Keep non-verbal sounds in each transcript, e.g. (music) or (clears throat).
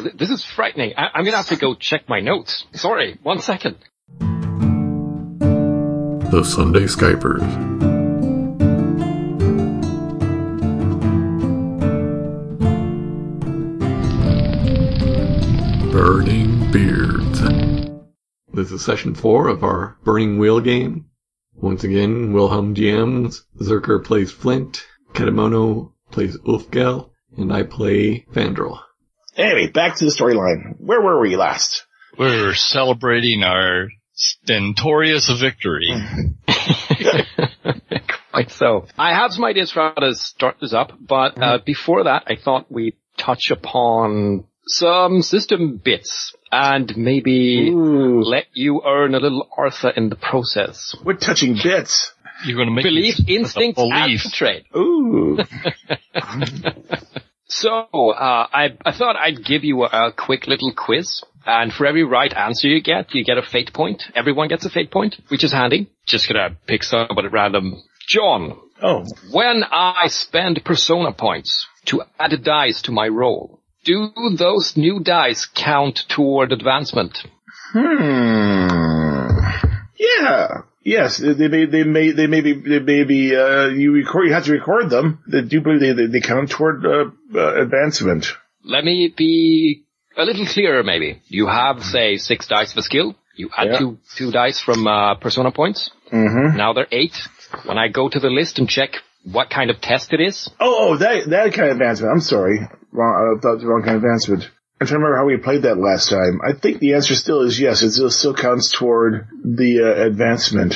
th- this is frightening. I- I'm gonna have to go check my notes. Sorry, one second. The Sunday Skypers. Burning Beards. This is session four of our Burning Wheel game. Once again, Wilhelm GMs, Zerker plays Flint, Kedamono plays Ulfgel, and I play Fandral. Anyway, back to the storyline. Where were we last? We're celebrating our stentorious victory. (laughs) (laughs) Quite so. I have some ideas for how to start this up, but uh, before that, I thought we'd touch upon some system bits and maybe Ooh, let you earn a little Artha in the process. we're touching bits. You're going to make Belief, me- instinct, a and trade. Ooh. (laughs) So, uh, I, I thought I'd give you a, a quick little quiz. And for every right answer you get, you get a fate point. Everyone gets a fate point, which is handy. Just gonna pick somebody at random. John, oh, when I spend persona points to add dice to my roll, do those new dice count toward advancement? hmm. Yeah. Yes, they may, they may, they may be, they may be, uh, you record, you have to record them. They do believe they, they, count toward, uh, uh, advancement. Let me be a little clearer maybe. You have, say, six dice of a skill. You add Yeah. two, two dice from, uh, persona points. Mm-hmm. Now they're eight. When I go to the list and check what kind of test it is, Oh, oh, that, that kind of advancement. I'm sorry. Wrong, I thought the wrong kind of advancement. I'm trying to remember how we played that last time. I think the answer still is yes. It still, still counts toward the, uh, advancement.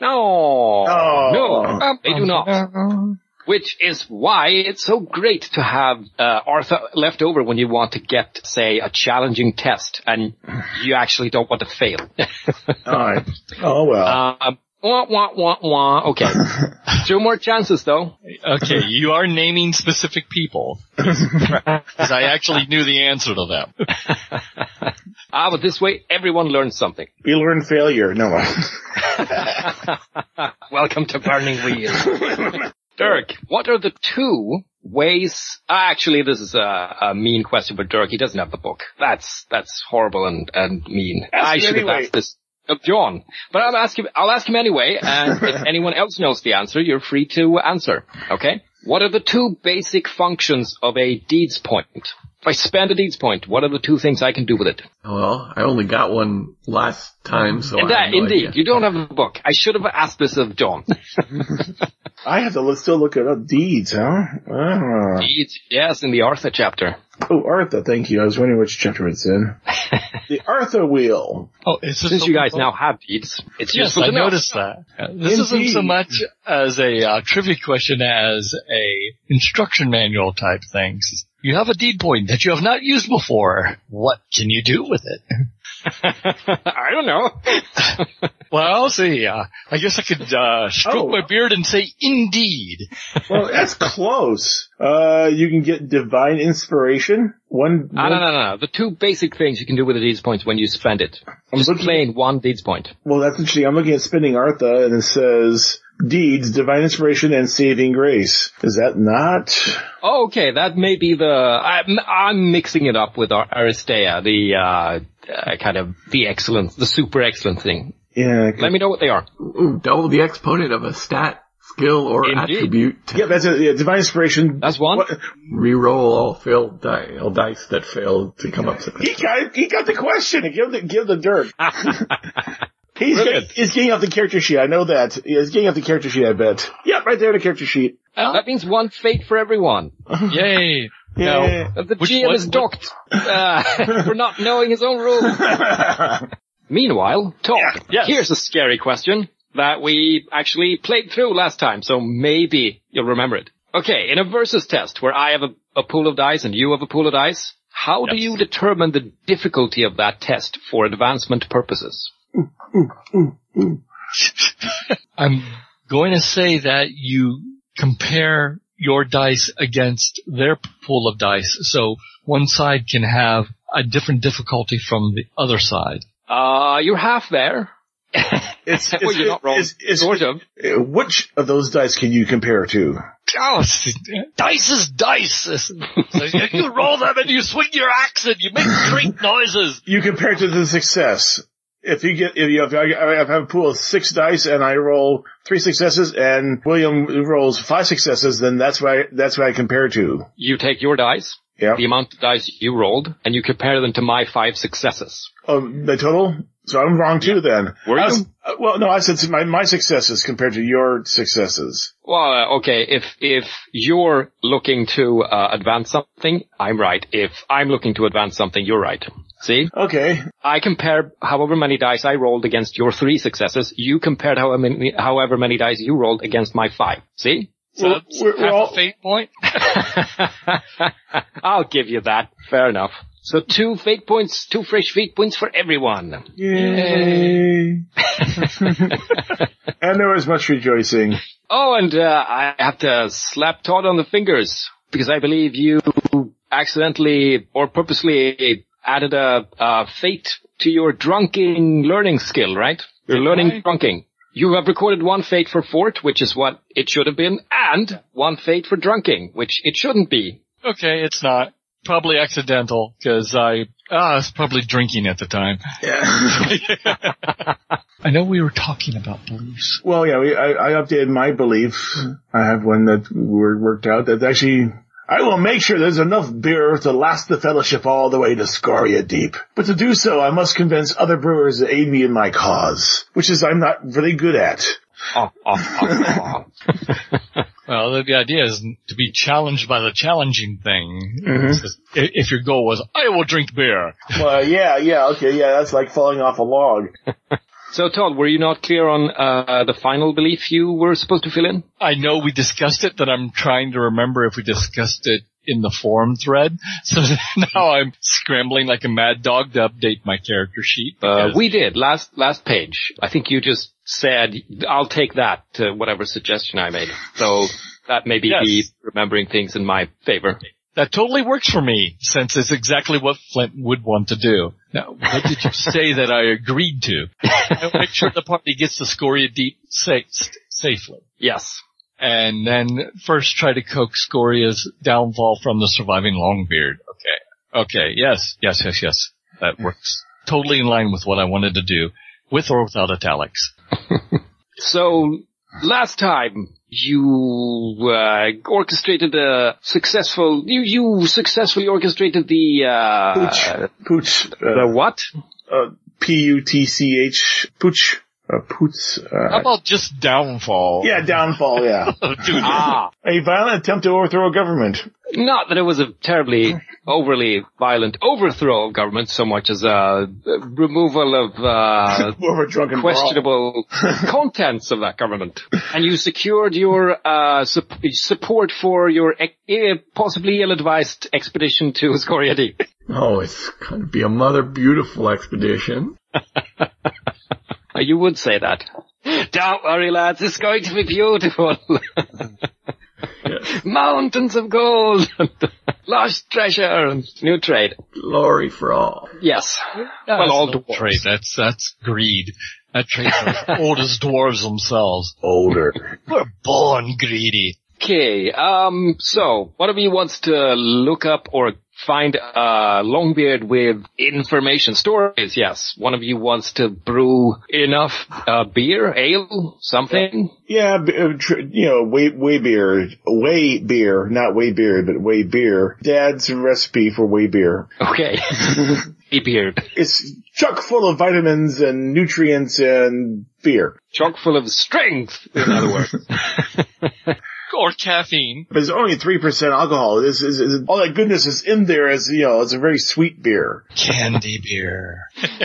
no, Oh. no, they do not. Which is why it's so great to have uh, Artha left over when you want to get, say, a challenging test and you actually don't want to fail. (laughs) Alright. Oh well. um, wah, wah, wah, wah. Okay. (laughs) Two more chances though. Okay, you are naming specific people. Because I actually knew the answer to them. (laughs) Ah, but this way everyone learns something. we learn failure. No. (laughs) Welcome to Burning Wheel. Dirk, what are the two ways? ah, Actually, this is a, a mean question for Dirk. He doesn't have the book. That's that's horrible and and mean. Ask I him should have anyway. asked this of John, but I'll ask him. I'll ask him anyway. And (laughs) if anyone else knows the answer, you're free to answer. Okay. What are the two basic functions of a deeds point? If I spend a deeds point, what are the two things I can do with it? Well, I only got one last time, so and I that, have no indeed, idea. you don't have a book. I should have asked this of John. (laughs) I have to look, still look it up. Deeds, huh? Ah. Deeds, yes, in the Arthur chapter. Oh, Artha, thank you. I was wondering which chapter it's in. (laughs) the Artha wheel. Oh, is this Since you guys now have deeds, it's Yes, useful I to know. noticed that. This isn't so much as a uh, trivia question as a instruction manual type thing. You have a deed point that you have not used before. What can you do with it? (laughs) I don't know. (laughs) Well, see, uh, I guess I could uh, stroke Oh. my beard and say indeed. (laughs) Well, that's close. Uh, you can get divine inspiration. One, no, no, no, no. The two basic things you can do with a deeds point when you spend it. I'm Just looking- plain one deeds point. Well, that's interesting. I'm looking at spending Artha and it says deeds, divine inspiration, and saving grace. Is that not? Oh, okay, that may be the. I'm, I'm mixing it up with our Aristeia, the uh, uh, kind of the excellence, the super excellent thing. Yeah. Let me know what they are. Ooh, double the exponent of a stat, skill, or Indeed. attribute. to Yeah, that's a Yeah, divine inspiration. That's one. What- Reroll all failed die, all dice that failed to come up He got, he got the question. Give the, give the dirt. (laughs) He's, Brilliant. getting, he's getting off the character sheet. I know that. He's getting off the character sheet, I bet. Yep, right there, the character sheet. That means one fate for everyone. (laughs) Yay. Yeah. Uh, The Which GM one- is docked uh, (laughs) for not knowing his own rules. (laughs) Meanwhile, Todd, Yes. here's a scary question that we actually played through last time, so maybe you'll remember it. Okay, in a versus test where I have a, a pool of dice and you have a pool of dice, how do you determine the difficulty of that test for advancement purposes? (laughs) I'm going to say that you compare your dice against their pool of dice, so one side can have a different difficulty from the other side. Uh, you're half there. (laughs) It's, it's, you're not wrong. it's- it's- sort of. which of those dice can you compare to? Oh, dice is dice. So you roll them and you swing your axe and you make great noises. You compare to the success. If you get, if you have, I have a pool of six dice and I roll three successes and William rolls five successes, then that's why I, that's what I compare to. You take your dice, Yeah. the amount of dice you rolled, and you compare them to my five successes. Oh, the total? So I'm wrong too then. Were you? was- uh, well, no, I said my, my successes compared to your successes. Well, uh, okay, if, if you're looking to, uh, advance something, I'm right. If I'm looking to advance something, you're right. See? Okay. I compare however many dice I rolled against your three successes. You compared however many, however many dice you rolled against my five. See? So We're- that's we're- we're all- a fate point. (laughs) I'll give you that. Fair enough. So two fate points, two fresh fate points for everyone. Yay. (laughs) and there was much rejoicing. Oh, and uh, I have to slap Todd on the fingers because I believe you accidentally or purposely added a, a fate to your drunking learning skill, right? You're learning I? drunking. You have recorded one fate for Forte, which is what it should have been, and one fate for drunking, which it shouldn't be. Okay, it's not. Probably accidental, because I, ah, I was probably drinking at the time. Yeah. (laughs) I know we were talking about beliefs. well, yeah, we, I, I updated my belief. I have one that worked out that actually I will make sure there's enough beer to last the fellowship all the way to Scoria Deep. But to do so, I must convince other brewers to aid me in my cause, which is I'm not really good at. Oh, oh, oh, oh. Well, the, the idea is to be challenged by the challenging thing. Mhm. Just- If your goal was, I will drink beer. Well, yeah, yeah, okay, yeah, that's like falling off a log. (laughs) So Todd, were you not clear on uh, the final belief you were supposed to fill in? I know we discussed it, but I'm trying to remember if we discussed it in the forum thread. (laughs) So now I'm scrambling like a mad dog to update my character sheet. Uh, we did last last page. I think you just said I'll take that to whatever suggestion I made. So that may be Yes. be remembering things in my favor. That totally works for me, since it's exactly what Flint would want to do. Now, what did you say that I agreed to? I'll make sure the party gets to Scoria Deep sa- safely. Yes. And then first try to coax Scoria's downfall from the surviving Longbeard. Okay. Okay, yes, yes, yes, yes. That works. Totally in line with what I wanted to do, with or without italics. (laughs) So last time you uh, orchestrated a successful. You you successfully orchestrated the uh, Pooch. Pooch. the Uh, what? uh, P-U-T-C-H. Pooch. Uh, Poots. How Uh, about just downfall? yeah, downfall, yeah. (laughs) Dude, Ah, A violent attempt to overthrow a government. not that it was a terribly overly violent overthrow of government so much as a removal of uh, (laughs) drunken questionable (laughs) contents of that government. And you secured your uh, sup- support for your ec- eh, possibly ill-advised expedition to Scoria Deep. Oh, it's gonna be a mother beautiful expedition. Uh, You would say that. Don't worry, lads. It's going to be beautiful. Yes. (laughs) Mountains of gold, lost treasure, and new trade. Glory for all. Yes. Well, well, all no dwarves. trade. That's that's greed. That trade's as old as dwarves themselves. Older. We're born greedy. Okay. Um. So, one of you wants to look up or find uh Longbeard with information stories? Yes. One of you wants to brew enough uh, beer, ale, something. Yeah, uh, tr- you know, way, way beer, way beer, not way beer, but way beer. Dad's recipe for way beer. Okay. (laughs) A beard. It's chock full of vitamins and nutrients and beer. Chock full of strength, in other words. (laughs) Or caffeine. But it's only 3% alcohol. This is, is, all that goodness is in there as, you know, it's a very sweet beer. Candy beer. (laughs)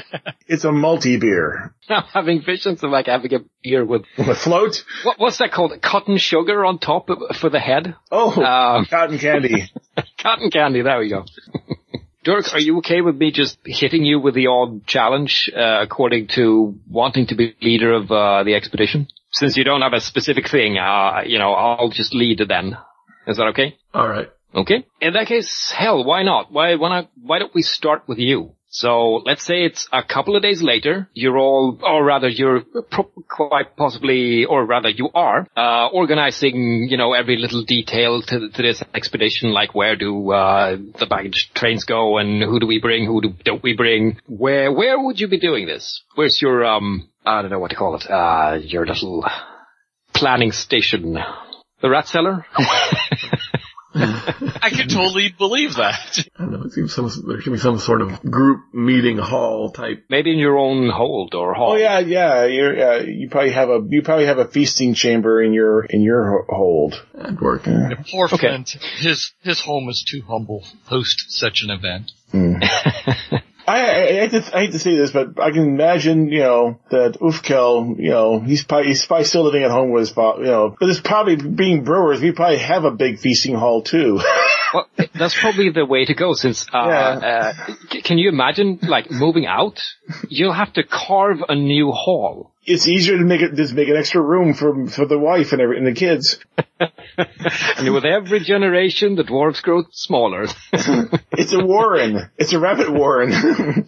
It's a multi beer. I'm having visions of like having a beer with, A float? what, what's that called? Cotton sugar on top of- for the head? Oh, Um, cotton candy. (laughs) Cotton candy, there we go. (laughs) Dirk, are you okay with me just hitting you with the odd challenge, uh, according to wanting to be leader of, uh, the expedition? Since you don't have a specific thing, uh, you know, I'll just lead then. Is that okay? Alright. Okay. In that case, hell, why not? Why, why not, why don't we start with you? So let's say it's a couple of days later, you're all, or rather you're pro- quite possibly, or rather you are, uh, organizing, you know, every little detail to, to this expedition, like where do, uh, the baggage trains go and who do we bring, who do, don't we bring, where, where would you be doing this? Where's your, um, I don't know what to call it, uh, your little planning station? The rat cellar? (laughs) I could totally believe that. I don't know. It seems some, there should be some sort of group meeting hall type. Maybe in your own hold or hall. Oh yeah, yeah. You're, uh, you probably have a you probably have a feasting chamber in your in your ho- hold. That'd work. Poor Okay. Flint. His his home is too humble to host such an event. (laughs) I, I, I, hate to, I hate to say this, but I can imagine, you know, that Ufkel, you know, he's probably, he's probably still living at home with his, you know, but it's probably being brewers, we probably have a big feasting hall too. (laughs) Well, that's probably the way to go since, uh, uh, c- can you imagine, like, moving out? You'll have to carve a new hall. it's easier to make it, just make an extra room for, for the wife and every, and the kids. And with every generation, the dwarves grow smaller. (laughs) It's a warren. It's a rabbit warren. (laughs)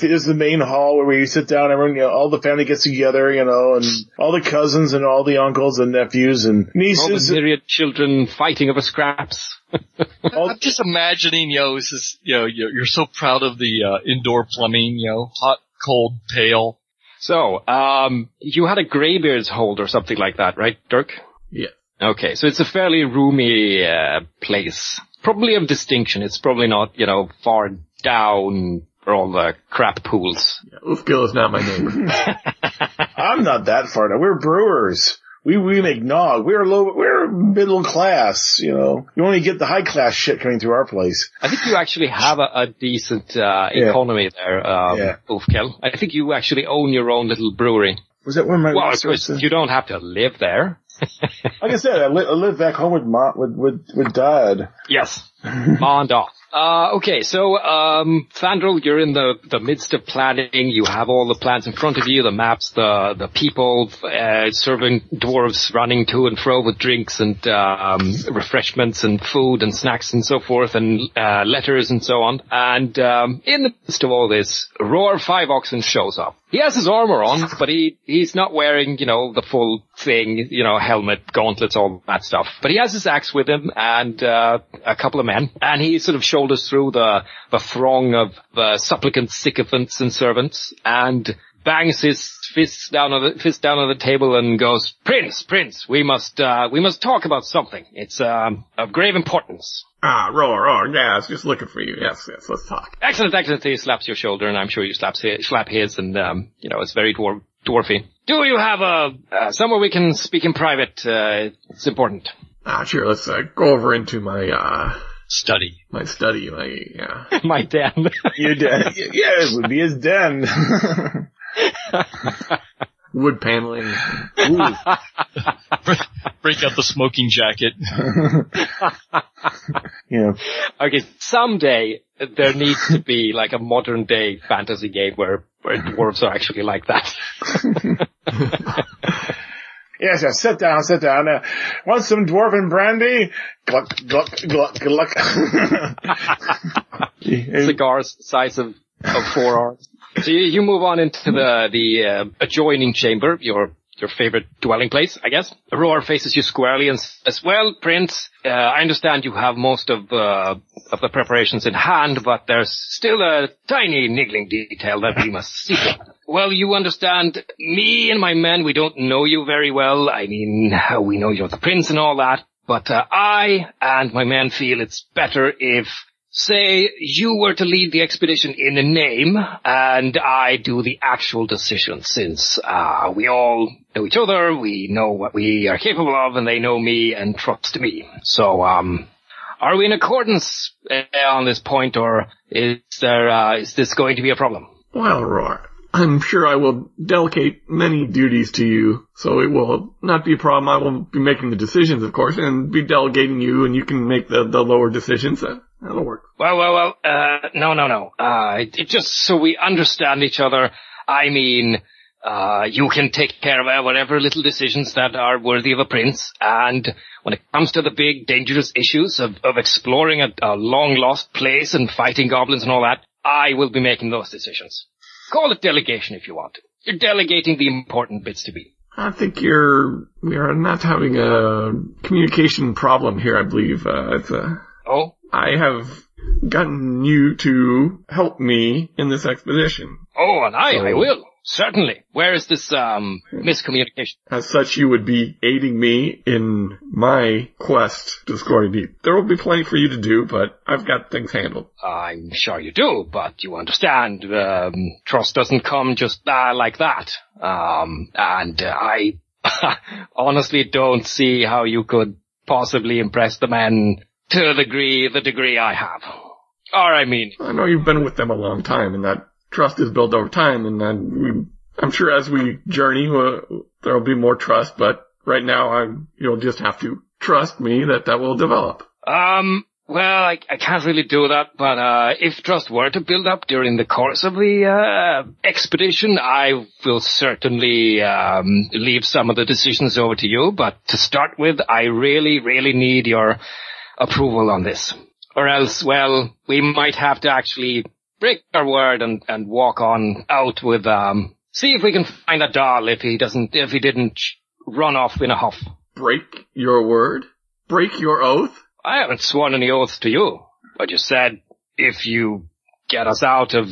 There's the main hall where we sit down, everyone, you know, all the family gets together, you know, and all the cousins and all the uncles and nephews and All the nieces. myriad children fighting over scraps. (laughs) I'm just imagining, you know, this is, you know, you're, you're so proud of the uh, indoor plumbing, you know, hot, cold, pale. So, um, you had a graybeard's hold or something like that, right, Dirk? Yeah. Okay, so it's a fairly roomy uh, place. Probably of distinction. It's probably not, you know, far down where all the crap pools. yeah. Ufgil is not my neighbor. (laughs) (laughs) I'm not that far down. We're brewers. We we make nog. We're low. We're middle class. You know, you only get the high class shit coming through our place. I think you actually have a, a decent uh, Yeah. economy there, um, Yeah. Ulfkel. I think you actually own your own little brewery. Was that one of my? Well, of course, you don't have to live there. Like I said, I, li- I live back home with mom, with with with dad. Yes. On off. Uh, okay, so, um, Fandral, you're in the, the midst of planning. You have all the plans in front of you, the maps, the, the people, uh, serving dwarves running to and fro with drinks and, um, refreshments and food and snacks and so forth and, uh, letters and so on. And, um, in the midst of all this, Roar Five Oxen shows up. He has his armor on, but he, he's not wearing, you know, the full thing, you know, helmet, gauntlets, all that stuff. But he has his axe with him and, uh, a couple of men. And he sort of shoulders through the, the throng of, uh, supplicants, sycophants and servants and bangs his fist down on the, fist down on the table and goes, Prince, Prince, we must, uh, we must talk about something. It's, um, of grave importance. ah, roar, roar. Yeah, I was just looking for you. Yes, yes, let's talk. Excellent, excellent. He slaps your shoulder, and I'm sure you slap his, slap his, and um, you know it's very dwar- dwarfy. Do you have a uh, somewhere we can speak in private? Uh, it's important. Ah, sure, let's uh, go over into my, uh, Study. my study, my, yeah. (laughs) My den. Your den. (laughs) yeah, it would be his den. (laughs) Wood paneling. Ooh. Break out the smoking jacket. Yeah. okay, someday there needs to be like a modern day fantasy game where where dwarves are actually like that. Yes, yes. Sit down, sit down. Uh, want some dwarven brandy? Gluck, gluck, gluck, gluck. (laughs) Cigars size of of forearms. So you, you move on into the the uh, adjoining chamber, your your favorite dwelling place, I guess. Roar faces you squarely and says, "Well, Prince, uh, I understand you have most of uh, of the preparations in hand, but there's still a tiny niggling detail that we must see. (laughs) Well, you understand, me and my men, we don't know you very well. I mean, we know you're the prince and all that, but uh, I and my men feel it's better if Say you were to lead the expedition in a name, and I do the actual decision, since uh, we all know each other, we know what we are capable of, and they know me and trust me. So, um, are we in accordance uh, on this point, or is there uh, is this going to be a problem? Well, Roar, I'm sure I will delegate many duties to you, so it will not be a problem. I will be making the decisions, of course, and be delegating you, and you can make the, the lower decisions. Uh, that'll work. Well, well, well, uh, no, no, no. Uh, it, just so we understand each other, I mean, uh, you can take care of uh, whatever little decisions that are worthy of a prince, and when it comes to the big, dangerous issues of, of exploring a, a long-lost place and fighting goblins and all that, I will be making those decisions. Call it delegation if you want. You're delegating the important bits to me. I think you're, we are not having a communication problem here, I believe. Uh, it's a, Oh? I have gotten you to help me in this expedition. Oh, and I, So- I will. Certainly. Where is this, um, miscommunication? As such, you would be aiding me in my quest to Scoria Deep. There will be plenty for you to do, but I've got things handled. I'm sure you do, but you understand, um, trust doesn't come just uh, like that. Um, and uh, I (laughs) honestly don't see how you could possibly impress the men to the degree, the degree I have. Or I mean, I know you've been with them a long time, and that trust is built over time, and then we, I'm sure as we journey, there will be more trust, but right now I'm, you'll just have to trust me that that will develop. Um, well, I, I can't really do that, but uh, if trust were to build up during the course of the uh, expedition, I will certainly um, leave some of the decisions over to you. But to start with, I really, really need your approval on this, or else, well, we might have to actually break our word and, and walk on out with. Um, see if we can find a doll if he doesn't, if he didn't run off in a huff. Break your word? Break your oath? I haven't sworn any oaths to you, but you said if you get us out of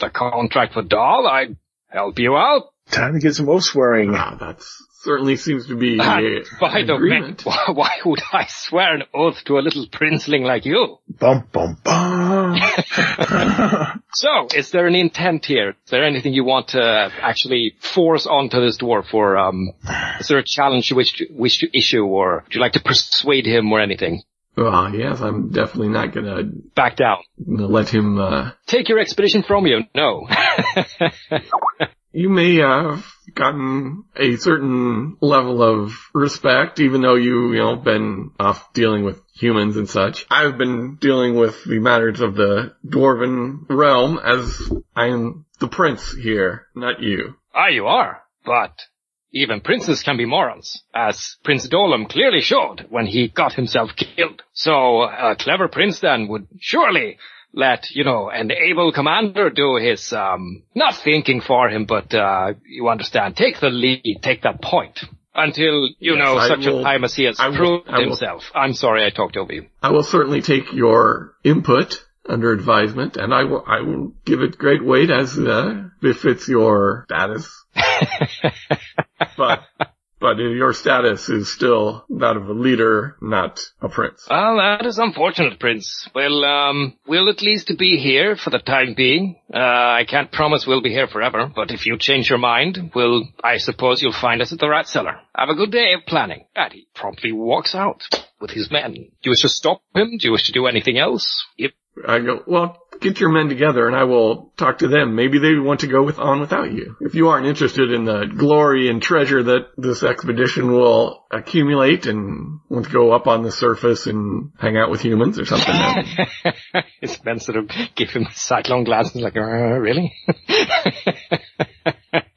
the contract with Dahl, I'd help you out. Time to get some oath swearing. Ah, that certainly seems to be (laughs) And a, by an the way, why, why would I swear an oath to a little princeling like you? Bum, bum, bum. (laughs) So, is there an intent here? Is there anything you want to actually force onto this dwarf, or um, is there a challenge you wish to, wish to issue, or would you like to persuade him or anything? Well, yes, I'm definitely not gonna, Back down. let him, uh, Take your expedition from you. No. (laughs) you may have gotten a certain level of respect, even though you, you know, been off dealing with humans and such. I've been dealing with the matters of the dwarven realm as I am the prince here, not you. Ah, you are. But even princes can be morons, as Prince Dolam clearly showed when he got himself killed. So a clever prince then would surely let, you know, an able commander do his, um, not thinking for him, but, uh, you understand, take the lead, take that point. Until, you Yes, know, I such will- a time as he has I proved will- himself. I'm sorry I talked over you. I will certainly take your input under advisement, and I will I will give it great weight as uh, befits your status. (laughs) but but your status is still that of a leader, not a prince. Well, that is unfortunate, Prince. Well, um, we'll at least be here for the time being. Uh, I can't promise we'll be here forever, but if you change your mind, we'll, I suppose you'll find us at the rat cellar. Have a good day of planning. And he promptly walks out with his men. Do you wish to stop him? Do you wish to do anything else? Yep. I go, well, get your men together and I will talk to them. Maybe they want to go with on without you. If you aren't interested in the glory and treasure that this expedition will accumulate and want to go up on the surface and hang out with humans or something. (laughs) his men sort of give him sidelong glances like, uh, really? (laughs)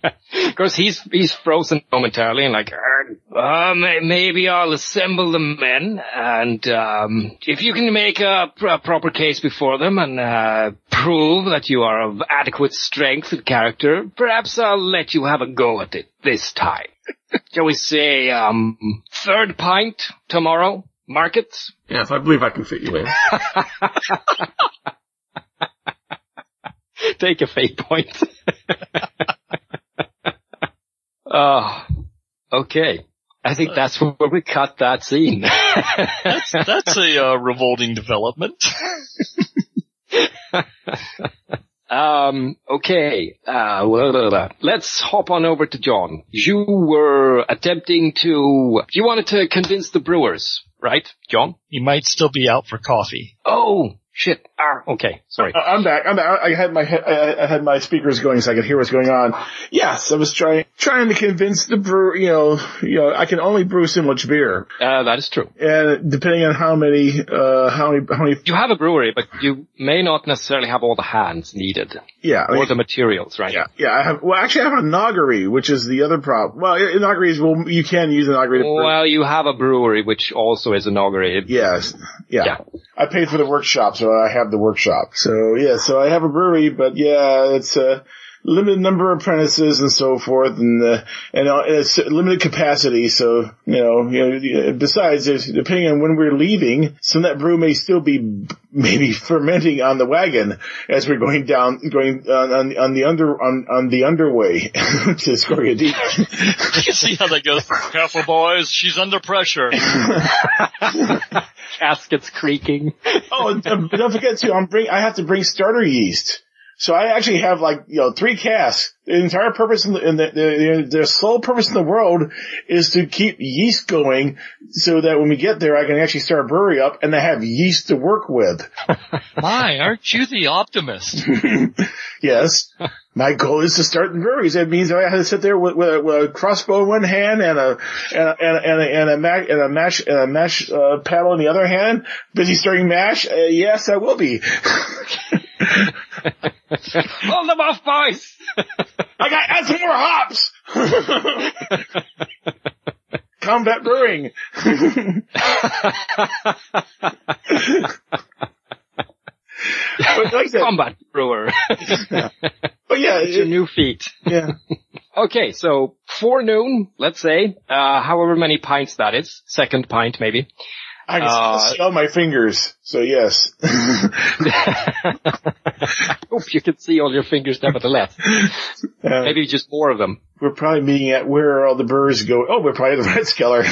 he's, he's frozen momentarily and like, uh, uh, maybe I'll assemble the men and, um, if you can make a, pr- a proper case before them and, uh, prove that you are of adequate strength and character, perhaps I'll let you have a go at it this time. (laughs) Shall we say, um, third pint tomorrow? Markets? yes, I believe I can fit you in. (laughs) Take a fate point. (laughs) oh, okay. I think that's where we cut that scene. That's, that's a uh, revolting development. (laughs) um, okay. Uh, blah, blah, blah. let's hop on over to John. You were attempting to, you wanted to convince the brewers, right, John? He might still be out for coffee. Oh, shit. Ah, okay. Sorry. I- I'm back. I'm back. I had my I I had my speakers going so I could hear what's going on. Yes, I was trying trying to convince the brewer. You know, you know, I can only brew so much beer, Uh, that is true. and depending on how many, uh, how many, how many, You have a brewery, but you may not necessarily have all the hands needed. Yeah, I mean, Or the materials, right? yeah, yeah. I have. Well, actually, I have an augury, which is the other problem. Well, an is well, you can use an augury. Well, you have a brewery, which also is inaugurated. Yes, yeah. Yeah. I paid for the workshop, so so I have the workshop. So yeah, so I have a brewery, but yeah, it's a limited number of apprentices and so forth, and uh, and uh, it's limited capacity. So you know, you know, besides, depending on when we're leaving, some of that brew may still be maybe (laughs) fermenting on the wagon as we're going down, going on, on, on the under on on the underway (laughs) to Scoria (laughs) Deep. you see how that goes. Careful, boys. She's under pressure. Caskets creaking. oh, don't forget too. I'm bring. I have to bring starter yeast. So I actually have like, you know, three casks. The entire purpose in the, in the, the, the, sole purpose in the world is to keep yeast going so that when we get there, I can actually start a brewery up and I have yeast to work with. (laughs) My, aren't you the optimist? (laughs) yes. My goal is to start the breweries. That means I have to sit there with, with, a, with a, crossbow in one hand and a and a and a, and a, and a, mash, and a mash and a mash uh, paddle in the other hand. Busy starting mash. Uh, yes, I will be. (laughs) Hold them off, boys! I got add some more hops. (laughs) Combat brewing. (laughs) like Combat brewer. yeah. (laughs) But yeah, it's your new feat. Yeah. okay, so forenoon, let's say, uh, however many pints that is, second pint maybe. I can uh, smell my fingers, so yes. I (laughs) hope you can see all your fingers nevertheless. Uh, Maybe just more of them. We're probably meeting at where all the birds go. Oh, we're probably at the Rathskeller.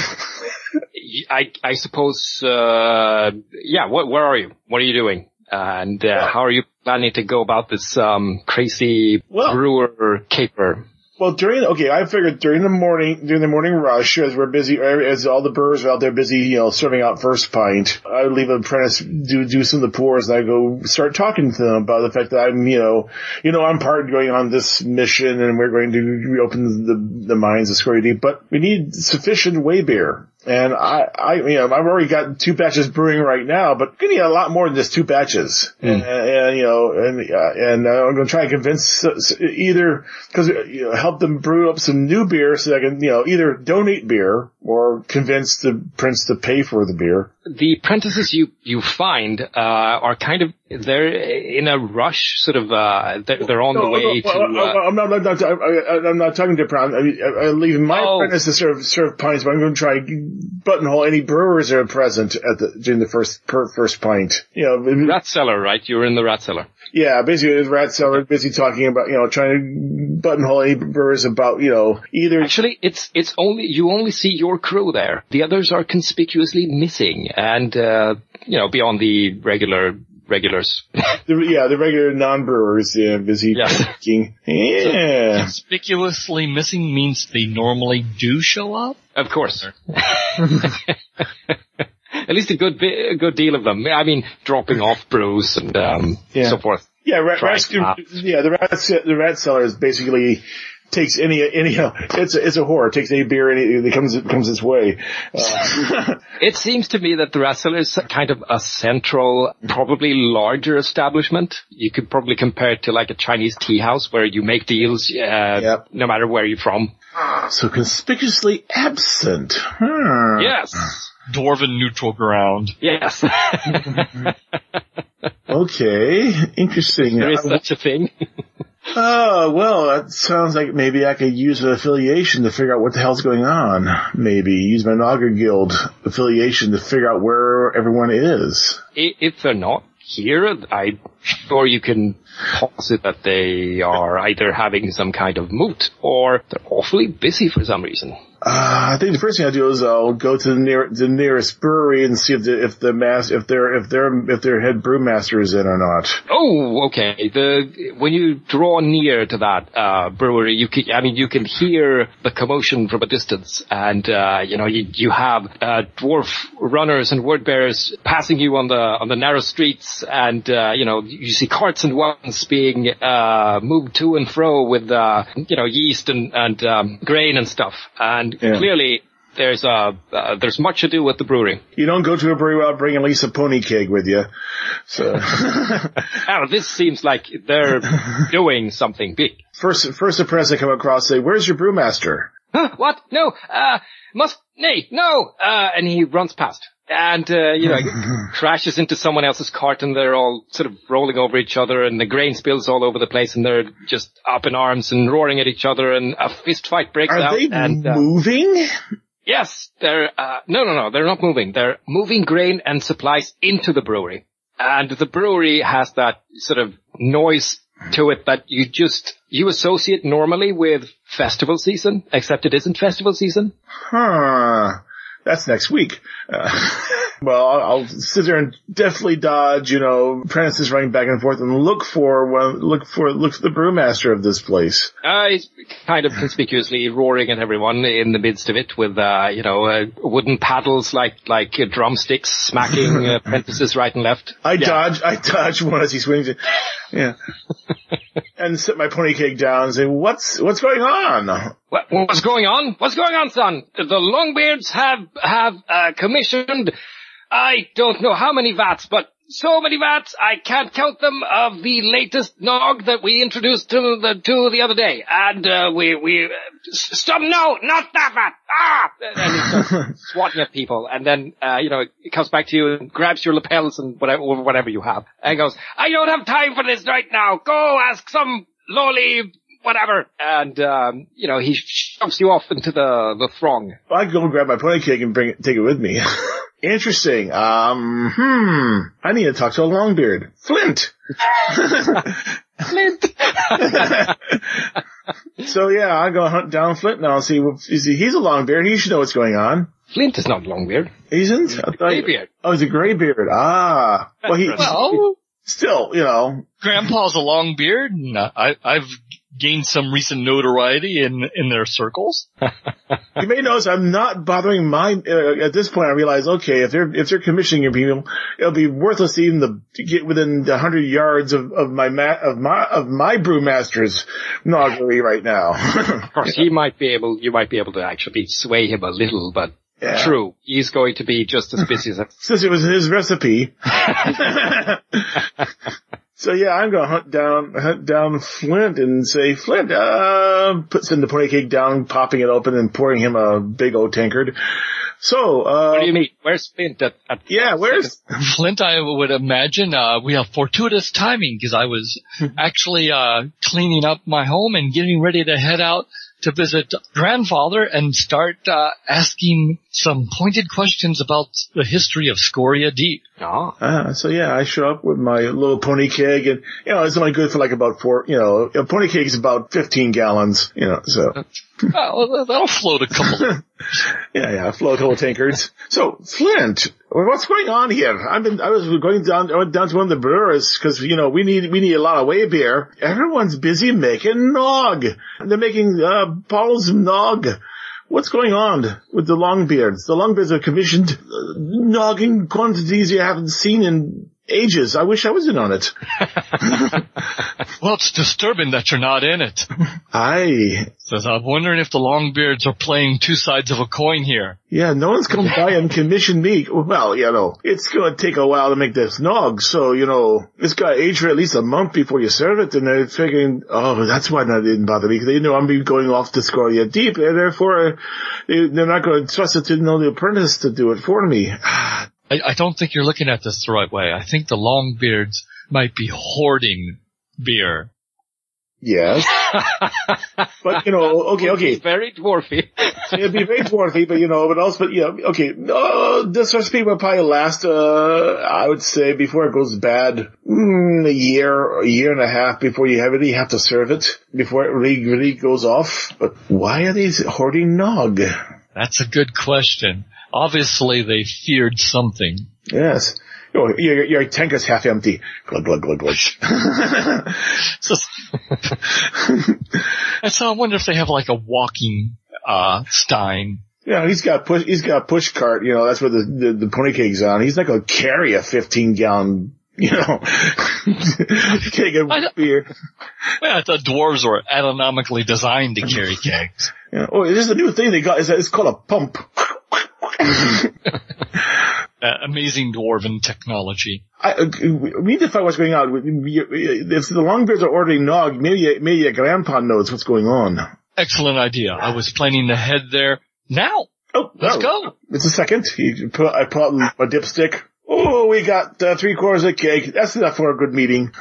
I, I suppose, uh, yeah, what, where are you? What are you doing? and, uh, how are you planning to go about this, um, crazy well, brewer caper? Well, during okay, I figured during the morning during the morning rush, as we're busy, as all the brewers are out there busy, you know, serving out first pint, I would leave an apprentice do do some of the pours, and I go start talking to them about the fact that I'm, you know, you know, I'm part going on this mission, and we're going to reopen the the mines of Scoria Deep, but we need sufficient way beer. And I, I, you know, I've already got two batches brewing right now, but I'm need a lot more than just two batches. Mm. And, and, you know, and, uh, and uh, I'm going to try and convince either, cause, you know, help them brew up some new beer so I can, you know, either donate beer or convince the prince to pay for the beer. The apprentices you, you find, uh, are kind of, they're in a rush, sort of, uh, they're, they're on no, the way no, to, uh, I'm not, I'm not, I'm not talking to Brown. I, am leaving my oh. apprentice to serve, serve pints, but I'm going to try buttonhole any brewers that are present at the, during the first, per, first pint. You know, rat cellar, right? You're in the rat cellar. Yeah, basically, it's rat cellar, busy talking about, you know, trying to buttonhole any brewers about, you know, either. Actually, it's, it's only, you only see your crew there. The others are conspicuously missing and, uh, you know, beyond the regular regulars. (laughs) the, yeah, the regular non-brewers, yeah, busy yeah. drinking. Yeah. So conspicuously missing means they normally do show up? Of course. (laughs) At least a good a good deal of them. I mean, dropping off brews and um, yeah. so forth. Yeah, rat, yeah, the rat, the rat cellar is basically takes any any it's a, it's a horror. It takes any beer any that comes comes its way. Uh. (laughs) it seems to me that the Russell is kind of a central, probably larger establishment. You could probably compare it to like a Chinese tea house where you make deals uh, yep. no matter where you're from. So conspicuously absent. Hmm. Yes. Dwarven neutral ground. Yes. (laughs) okay. Interesting. There is such a thing. (laughs) Oh, well, that sounds like maybe I could use an affiliation to figure out what the hell's going on. Maybe use my Naga Guild affiliation to figure out where everyone is. If they're not here, I, or you can posit that they are either having some kind of moot or they're awfully busy for some reason. Uh, I think the first thing I do is I'll go to the near the nearest brewery and see if the if the mas if their if their if their head brewmaster is in or not. Oh, okay. The when you draw near to that uh, brewery, you can I mean you can hear the commotion from a distance, and uh, you know you you have uh, dwarf runners and word bearers passing you on the on the narrow streets, and uh, you know you see carts and wagons being uh, moved to and fro with you know yeast and and um, grain and stuff, and and yeah. clearly there's uh, uh, there's much to do with the brewery. You don't go to a brewery without bringing at least a pony keg with you. So, (laughs) oh, this seems like they're (laughs) doing something big. First, first apprentice I come across say, "Where's your brewmaster?" Huh, what? No, uh, must, nay, no, uh, and he runs past. And uh, you know (laughs) crashes into someone else's cart, and they're all sort of rolling over each other, and the grain spills all over the place, and they're just up in arms and roaring at each other, and a fist fight breaks Are out. they and, uh, moving? Yes, they're, uh, no, no, no, they're not moving. They're moving grain and supplies into the brewery. And the brewery has that sort of noise to it that you just, you associate normally with festival season, except it isn't festival season. Huh. That's next week. Uh, (laughs) well, I'll, I'll sit there and definitely dodge, you know, apprentices running back and forth and look for one, look for, look for the brewmaster of this place. Uh, he's kind of conspicuously roaring at everyone in the midst of it with, uh, you know, uh, wooden paddles like, like uh, drumsticks smacking uh, (laughs) apprentices right and left. I Yeah. dodge, I dodge one as he swings it. Yeah. (laughs) and set my pony cake down and say, what's, what's going on? What, what's going on? What's going on, son? The Longbeards have have uh, commissioned, I don't know how many vats, but so many vats, I can't count them, of the latest nog that we introduced to the, to the other day. And uh, we, we, uh, stop, no, not that vat! Ah! And he (laughs) swatting at people, and then, uh, you know, it comes back to you and grabs your lapels and whatever, whatever you have, and goes, I don't have time for this right now, go ask some lowly whatever. And, um, you know, he shoves you off into the, the throng. I can go and grab my pony cake and bring it, take it with me. (laughs) Interesting. Um, hmm. I need to talk to a longbeard. Flint. Flint! (laughs) So yeah, I'll go hunt down Flint now and see. what- you see, He's a longbeard. He should know what's going on. Flint is not a Longbeard. He isn't. I thought- Greybeard. Oh, he's a graybeard. Ah. Well, he Well, still, you know. Grandpa's a long beard, and I, I've gained some recent notoriety in in their circles. (laughs) You may notice I'm not bothering my. Uh, at this point, I realize, okay, if they're if they're commissioning your people, it'll be worthless even the, to get within the hundred yards of, of my ma- of my of my brewmaster's noggery right now. (laughs) Of course, he might be able, you might be able to actually sway him a little, but Yeah. true, he's going to be just as busy as (laughs) Since it was his recipe. So yeah, I'm gonna hunt down hunt down Flint and say, Flint, uh, puts in the pony cake down, popping it open and pouring him a big old tankard. So, uh, What do you mean? Where's Flint at, at yeah, where's Flint, I would imagine, uh, we have fortuitous timing because I was (laughs) actually, uh, cleaning up my home and getting ready to head out to visit grandfather and start, uh, asking some pointed questions about the history of Scoria Deep. Oh, Uh, so yeah, I show up with my little pony keg and, you know, it's only good for like about four, you know, a pony keg is about 15 gallons, you know, so. (laughs) Oh, that'll float a couple. (laughs) Yeah, yeah, flow a couple tankards. So, Flint, what's going on here? I've been, I was going down, I went down to one of the brewers because, you know, we need, we need a lot of way beer. Everyone's busy making nog. They're making, uh, Paul's nog. What's going on with the Longbeards? The Longbeards are commissioned uh, nog in quantities you haven't seen in ages. I wish I was in on it. (laughs) well, it's disturbing that you're not in it. I Says, I'm wondering if the Longbeards are playing two sides of a coin here. Yeah, no one's come by and commissioned me. Well, you know, it's gonna take a while to make this nog, so, you know, it's gotta age for at least a month before you serve it, and they're figuring, oh, that's why that didn't bother me, because they know I'm be going off to Scoria Deep, and therefore, they, they're not gonna trust it to know the apprentice to do it for me. (sighs) Ah, I, I don't think you're looking at this the right way. I think the Longbeards might be hoarding beer. Yes. (laughs) but, you know, okay, okay. He's very dwarfy. (laughs) It'd be very dwarfy, but you know, but also, but yeah, okay. Uh, this recipe will probably last, uh, I would say before it goes bad, mm, a year, a year and a half before you have it, you have to serve it, before it really, really goes off. But why are they hoarding nog? That's a good question. Obviously they feared something. Yes. Oh, your, your tank is half empty. Glug, glug, glug, glug. So, (laughs) (laughs) and so I wonder if they have like a walking, uh, stein. Yeah, he's got push, he's got a push cart, you know, that's where the, the, the pony cake's on. He's not gonna carry a 15 gallon, you know, (laughs) of I don't- beer. Well, I thought dwarves were anatomically designed to carry (laughs) kegs. Yeah. Oh, this is a new thing they got. It's, it's called a pump. (laughs) Uh, amazing dwarven technology. I, uh, we need to find what's going on. If the Longbeards are ordering nog, maybe maybe your grandpa knows what's going on. Excellent idea. I was planning to head there now. Oh, Let's no. go. It's a second. You put, I out my dipstick. Oh, we got uh, three quarters of cake. That's enough for a good meeting.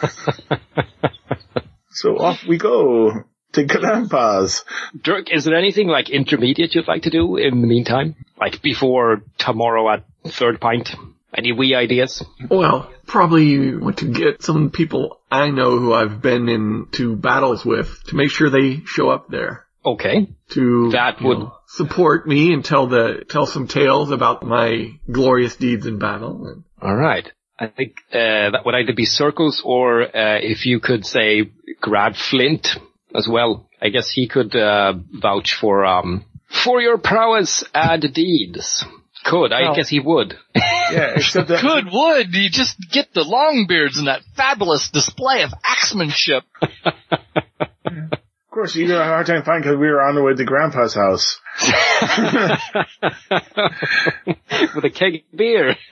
(laughs) so off we go to Grandpa's. Dirk, is there anything like intermediate you'd like to do in the meantime? Like before tomorrow at third pint? Any wee ideas? Well, probably want to get some people I know who I've been into battles with to make sure they show up there. Okay. To That would- know, support me and tell the tell some tales about my glorious deeds in battle. Alright. I think, uh, that would either be circles or, uh, if you could say grab Flint as well. I guess he could, uh, vouch for, um, for your prowess and deeds. Could. I Well- guess he would. Yeah, except that (laughs) Good would. You just get the Longbeards and that fabulous display of axemanship. (laughs) of course you had a hard time finding because we were on the way to Grandpa's house. (laughs) With a keg of beer. (laughs)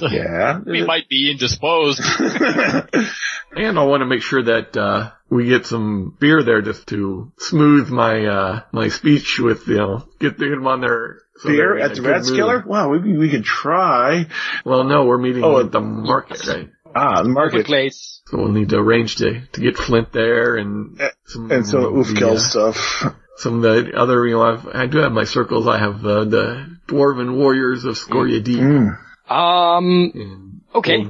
Yeah. We might be indisposed. (laughs) And I want to make sure that uh, we get some beer there just to smooth my uh, my speech with you know get them on their so Beer at the good Rats mood. Killer? Wow, we, we could try. Well, no, we're meeting Oh, at the market, right? Ah, the Good market. place. So we'll need to arrange to to get Flint there and some And some of oof the, kill uh, stuff. some of the other you know I've, I do have my circles. I have uh, the dwarven warriors of Scoria Deep. Mm. Um, And okay.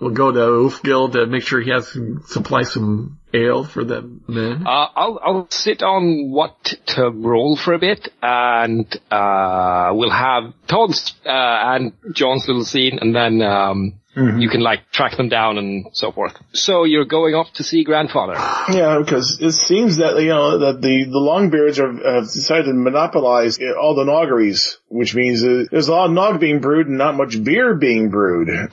We'll go to Oofgill to make sure he has some, supply some ale for them men. Uh, I'll, I'll sit on what to roll for a bit, and uh, we'll have Todd's uh, and John's little scene, and then um, you can like track them down and so forth. So you're going off to see grandfather. Yeah, because it seems that you know that the the Longbeards are, have decided to monopolize all the noggeries, which means uh, there's a lot of nog being brewed and not much beer being brewed. (laughs)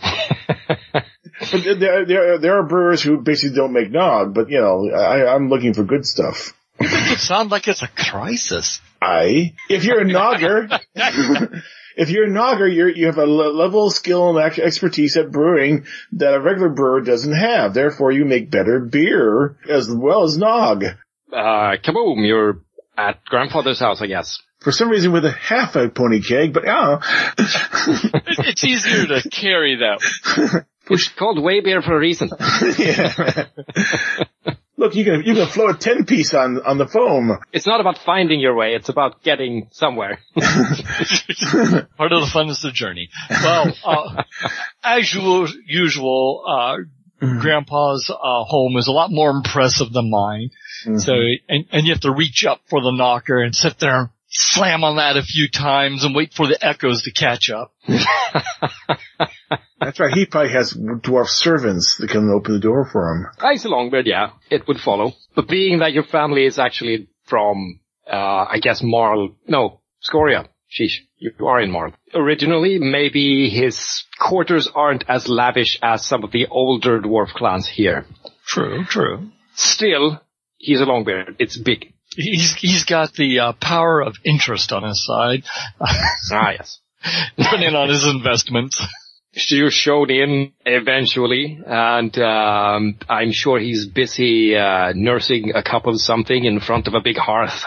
but there, there there are brewers who basically don't make nog, but you know I, I'm looking for good stuff. It sounds like it's a crisis. I if you're a nogger. (laughs) (laughs) If you're a nogger, you're, you have a level of skill and expertise at brewing that a regular brewer doesn't have. Therefore, you make better beer as well as nog. Uh, kaboom! You're at grandfather's house, I guess. For some reason with a half a pony keg, but yeah. It's easier to carry that. It's called way beer for a reason. (laughs) yeah. Look, you can, you can float a 10 piece on, on the foam. It's not about finding your way; it's about getting somewhere. (laughs) (laughs) Part of the fun is the journey. Well, uh, as usual, usual uh, Grandpa's uh, home is a lot more impressive than mine. So, and, and you have to reach up for the knocker and sit there and slam on that a few times and wait for the echoes to catch up. (laughs) That's right. He probably has dwarf servants that can open the door for him. Ice Longbeard, yeah, it would follow. But being that your family is actually from, uh, I guess Marl, no, Scoria. Sheesh, you are in Marl. Originally, maybe his quarters aren't as lavish as some of the older dwarf clans here. True, true. Still, he's a Longbeard. It's big. He's he's got the uh, power of interest on his side, (laughs) Ah, yes. (laughs) depending on his investments. You showed in eventually, and um, I'm sure he's busy uh, nursing a cup of something in front of a big hearth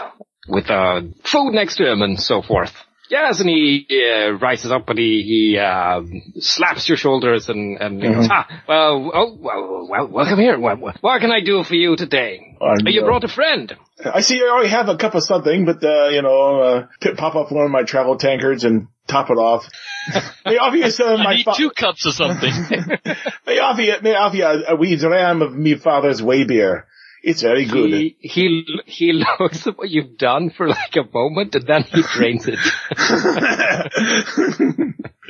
with uh, food next to him and so forth. Yes, and he uh, rises up and he, he uh, slaps your shoulders and, and he goes, ah, well, oh, well, well, welcome here. What, what, what can I do for you today? I you know. brought a friend. I see you already have a cup of something, but, uh, you know, uh, pop up one of my travel tankards and top it off. may offer you some of I need fa- two cups of something. may offer you, may offer you a, a wee dram of me father's way beer. It's very good. He, he, he looks at what you've done for like a moment and then he drains it.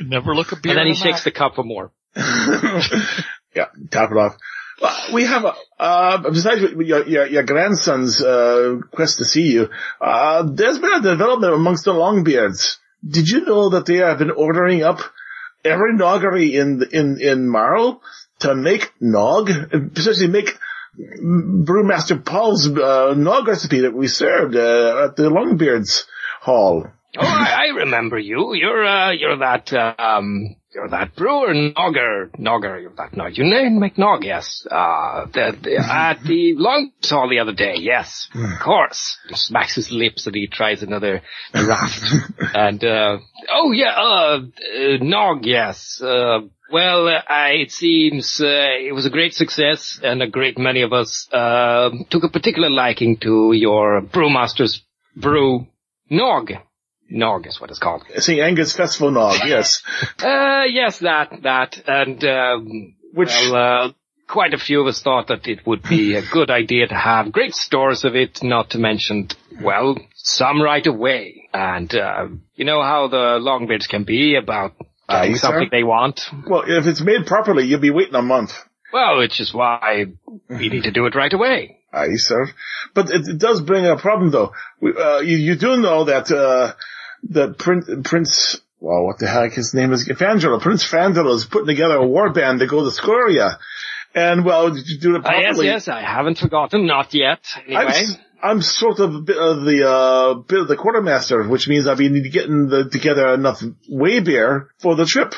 (laughs) Never look a beer. and then he the shakes mouth. the cup for more. (laughs) yeah, top it off. Well, we have a, uh, besides your, your, your grandson's, uh, quest to see you, uh, there's been a development amongst the Longbeards. Did you know that they have been ordering up every noggery in, in, in Marl to make nog, especially make Brewmaster Paul's, uh, nog recipe that we served, uh, at the Longbeards Hall? Oh, I, I remember you. You're, uh, you're that, um, you're that brewer, Nogger, Nogger, you're that, no, you named McNog, yes. Uh, the, the, at the long hall the other day, yes, of course. He smacks his lips and he tries another (laughs) draft. and, uh, oh yeah, uh, uh Nog, yes, uh, well, uh, it seems uh, it was a great success, and a great many of us uh, took a particular liking to your brewmaster's brew, Nog. Nog is what it's called. St. Angus Festival Nog, (laughs) yes. uh, yes, that, that, and, um, Which, well, uh, quite a few of us thought that it would be a good idea to have great stores of it, not to mention, well, some right away. And, uh, you know how the Longbeards can be about sir. something they want. well, if it's made properly, you'll be waiting a month. Well, which is why we need to do it right away. Aye, sir. But it, it does bring a problem though. We, uh, you, you do know that, that Prince, Prince, well, what the heck his name is? Fangelo. Prince Fangelo is putting together a war band to go to Scoria. And well, did you do it Ah, yes, yes, I haven't forgotten, not yet. I'm, Anyway. I'm sort of a bit of the, uh, bit of the quartermaster, which means I'll be getting the, together enough way beer for the trip.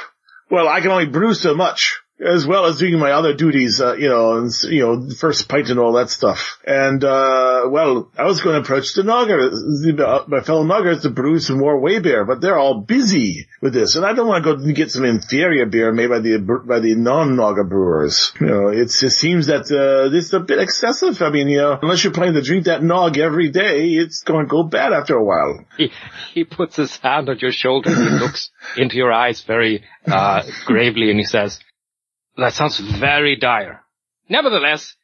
Well, I can only brew so much. As well as doing my other duties, uh, you know, and, you know, first pint and all that stuff. And, uh, well, I was going to approach the Nogger, the- my fellow Noggers to brew some more way beer, but they're all busy with this. And I don't want to go and get some inferior beer made by the, by the non-Nogger brewers. You know, it seems that, uh, this is a bit excessive. I mean, you know, unless you're planning to drink that Nog every day, it's going to go bad after a while. He, he puts his hand on your shoulder and he looks into your eyes very uh, gravely and he says, that sounds very dire. Nevertheless,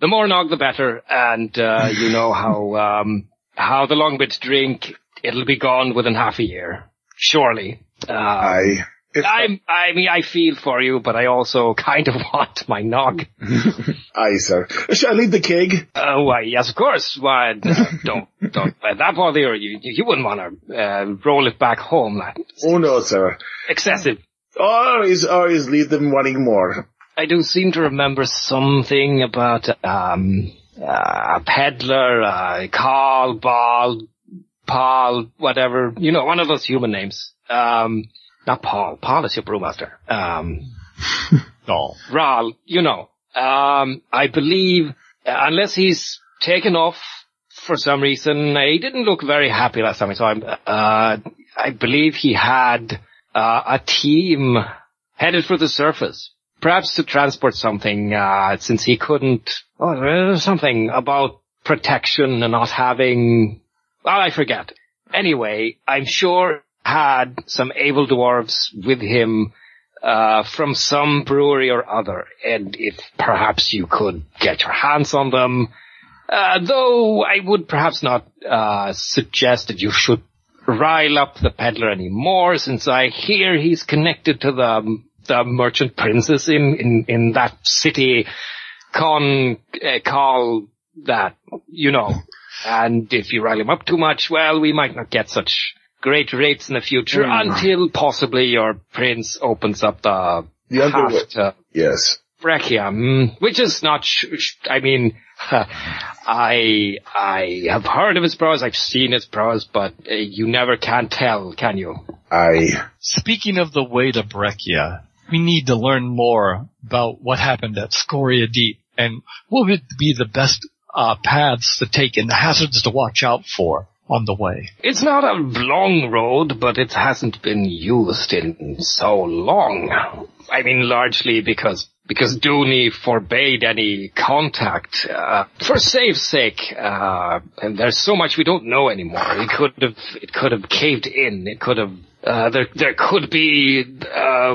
the more nog the better and uh, (laughs) you know how um, how the long longbits drink, it'll be gone within half a year. Surely. Uh, I, I, I mean, I feel for you, but I also (laughs) kind of want my nog. (laughs) aye, sir. Shall I leave the keg? Uh, why, yes, of course. Why, uh, don't, don't let that bother you. You, you wouldn't want to uh, roll it back home. That's Oh no, sir. excessive. Always, always leave them wanting more. I do seem to remember something about um, uh, a peddler, uh, Carl, Ball, Paul, whatever. You know, one of those human names. Um, not Paul. Paul is your brewmaster. Um, (laughs) No. Ral, you know. Um, I believe, uh, unless he's taken off for some reason, he didn't look very happy last time I saw him. Uh, I believe he had a team headed for the surface, perhaps to transport something, uh, since he couldn't. Oh, something about protection and not having. Well, I forget. Anyway, I'm sure had some able dwarves with him uh, from some brewery or other, and if perhaps you could get your hands on them, uh, though I would perhaps not uh, suggest that you should rile up the peddler anymore, since I hear he's connected to the the merchant princes in in in that city, con uh, call that you know, and if you rile him up too much, well, we might not get such great rates in the future until possibly your prince opens up the The other way. path to Yes. Brachia, mm, which is not, sh- sh- I mean, (laughs) I, I have heard of his prowess, I've seen his prowess, but uh, you never can tell, can you? I, Speaking of the way to Brechia, we need to learn more about what happened at Scoria Deep and what would be the best uh, paths to take and the hazards to watch out for on the way. It's not a long road, but it hasn't been used in so long. I mean, largely because because Dooney forbade any contact uh, for safe's sake. Uh, and there's so much we don't know anymore. It could have it could have caved in. It could have. Uh, there, there could be uh,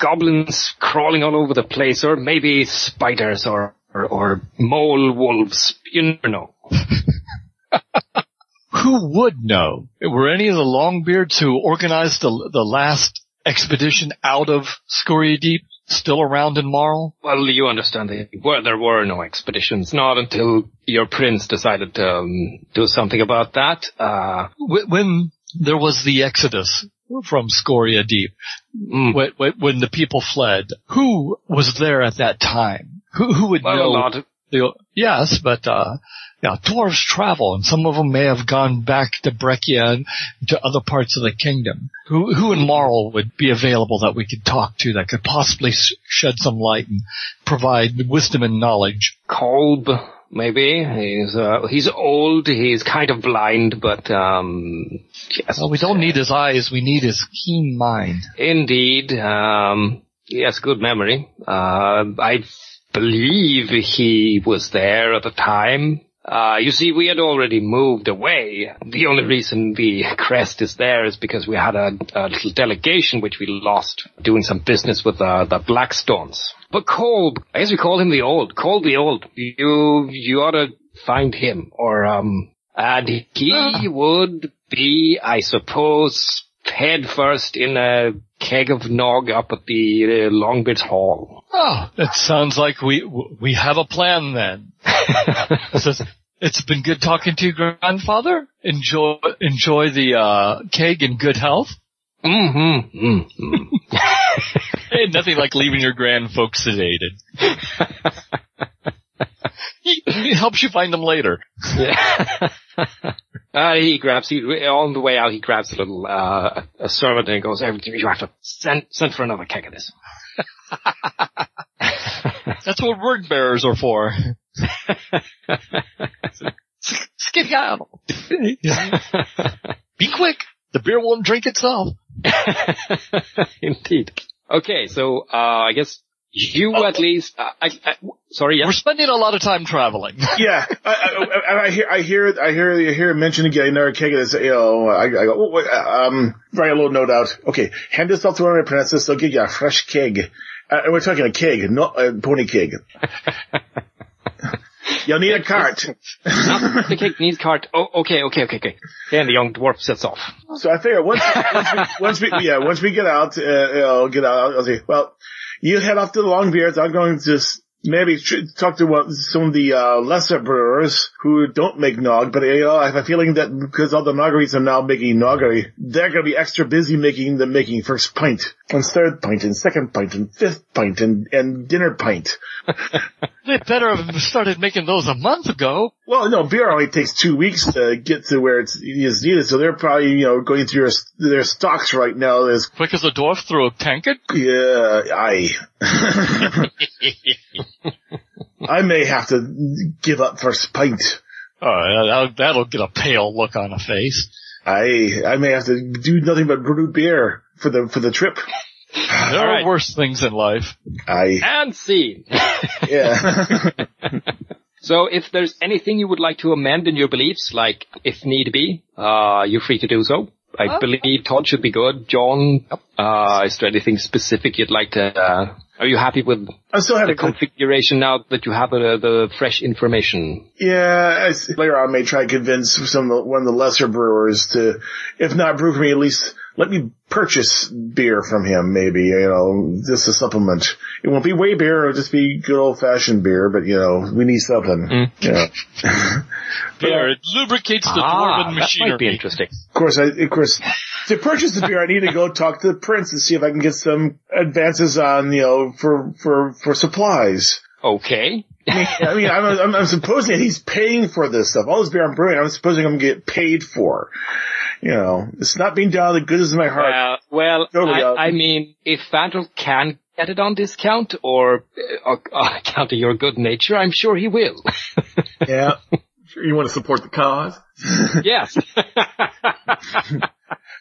goblins crawling all over the place, or maybe spiders, or or, or mole wolves. You never know. (laughs) Who would know? Were any of the Longbeards who organized the, the last expedition out of Scoria Deep still around in Marl? Well, you understand, there were, there were no expeditions, not until your prince decided to um, do something about that. Uh, When there was the exodus from Scoria Deep, mm, when, when when the people fled, who was there at that time? Who, who would well, a know? lot, of, The, yes, but uh, yeah, dwarves travel, and some of them may have gone back to Breccia and to other parts of the kingdom. Who, who in Marl would be available that we could talk to that could possibly shed some light and provide wisdom and knowledge? Kolb, maybe. He's uh, he's old. He's kind of blind, but um, yes, Well, we don't need his eyes; we need his keen mind. indeed. Um, has good memory. Uh, I believe he was there at the time. Uh, you see, we had already moved away. The only reason the (laughs) crest is there is because we had a, a little delegation which we lost doing some business with uh, the Blackstones. But Kolb, I guess we call him the Old. Kolb the Old. You you ought to find him, or um, and he would be, I suppose, head first in a keg of nog up at the uh, Hall. Oh, it sounds like we we have a plan then. (laughs) Says, it's been good talking to you, grandfather. Enjoy enjoy the uh, keg in good health. Mm-hmm. mm-hmm. (laughs) Hey, nothing like leaving your grand folks sedated. (laughs) it helps you find them later. Yeah. uh, he grabs, he, on the way out, he grabs a little, uh, a servant and goes, "Hey, you have to send, send for another keg of this. (laughs) That's what word bearers are for. Skedaddle. (laughs) Be quick. The beer won't drink itself. (laughs) Indeed. Okay, so, uh, I guess you at least, uh, I, I, sorry, We're spending a lot of time traveling. (laughs) Yeah, I, I, I, I hear, I hear, I hear, I hear it mentioned again. Another keg of this. You know, I, I go, oh, wait, um, write a little note out. Okay, hand this off to one of my apprentices. They'll give you a fresh keg. Uh, and we're talking a keg, not a pony keg. (laughs) You'll need a cart. Not the keg needs cart. Oh, okay, okay, okay, okay. Then the young dwarf sets off. So I figure once, once we, once we, yeah, once we get out, uh, you know, get out, I'll say, well, you head off to the Longbeards. I'm going to maybe talk to some of the, uh, lesser brewers who don't make nog, but, you know, I have a feeling that because all the noggeries are now making noggery, they're going to be extra busy making the making first pint and third pint and second pint and fifth pint and, and dinner pint. (laughs) they better have started making those a month ago. Well, no, beer only takes two weeks to get to where it's, it's needed, so they're probably, you know, going through their, their stocks right now. as Quick as a dwarf through a tankard. Yeah, I. (laughs) I may have to give up first pint. Oh, that'll, that'll get a pale look on a face. I I may have to do nothing but brew beer for the for the trip. There are right. worse things in life. I And see. (laughs) yeah. (laughs) So if there's anything you would like to amend in your beliefs, like if need be, uh, you're free to do so. I believe Todd should be good. John, uh, is there anything specific you'd like to, uh, are you happy with I'm still the configuration now that you have uh, the fresh information? yeah. I later on, I may try to convince some of the, one of the lesser brewers to, if not brew for me, at least let me purchase beer from him. Maybe you know, just a supplement. It won't be way beer; it'll just be good old fashioned beer. But you know, we need something. Yeah. (laughs) Beer, it lubricates the ah, dwarven that might be interesting. Of course, I, of course, to purchase the beer, I need to go talk to the prince and see if I can get some advances on, you know, for, for, for supplies. Okay. I mean, I mean, I'm, I'm, I'm supposing that he's paying for this stuff. All this beer I'm brewing, I'm supposing I'm going to get paid for. You know, it's not being done out of the goodness of my heart. Uh, well, Totally I. I mean, if Fandral can get it on discount or uh, on account of your good nature, I'm sure he will. yeah. (laughs) Sure you want to support the cause? yes. (laughs)